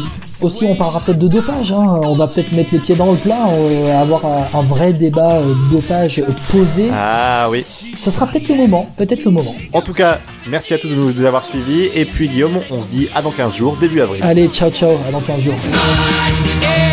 Aussi, on parlera peut-être de dopage. Hein. On va peut-être mettre les pieds dans le plat, euh, avoir un, un vrai débat euh, dopage posé. Ah oui. Ça sera peut-être le moment. Peut-être le moment. En tout cas, merci à tous de nous avoir suivis. Et puis Guillaume, on se dit à dans 15 jours, début avril. Allez, ciao ciao, à dans 15 jours. Yeah.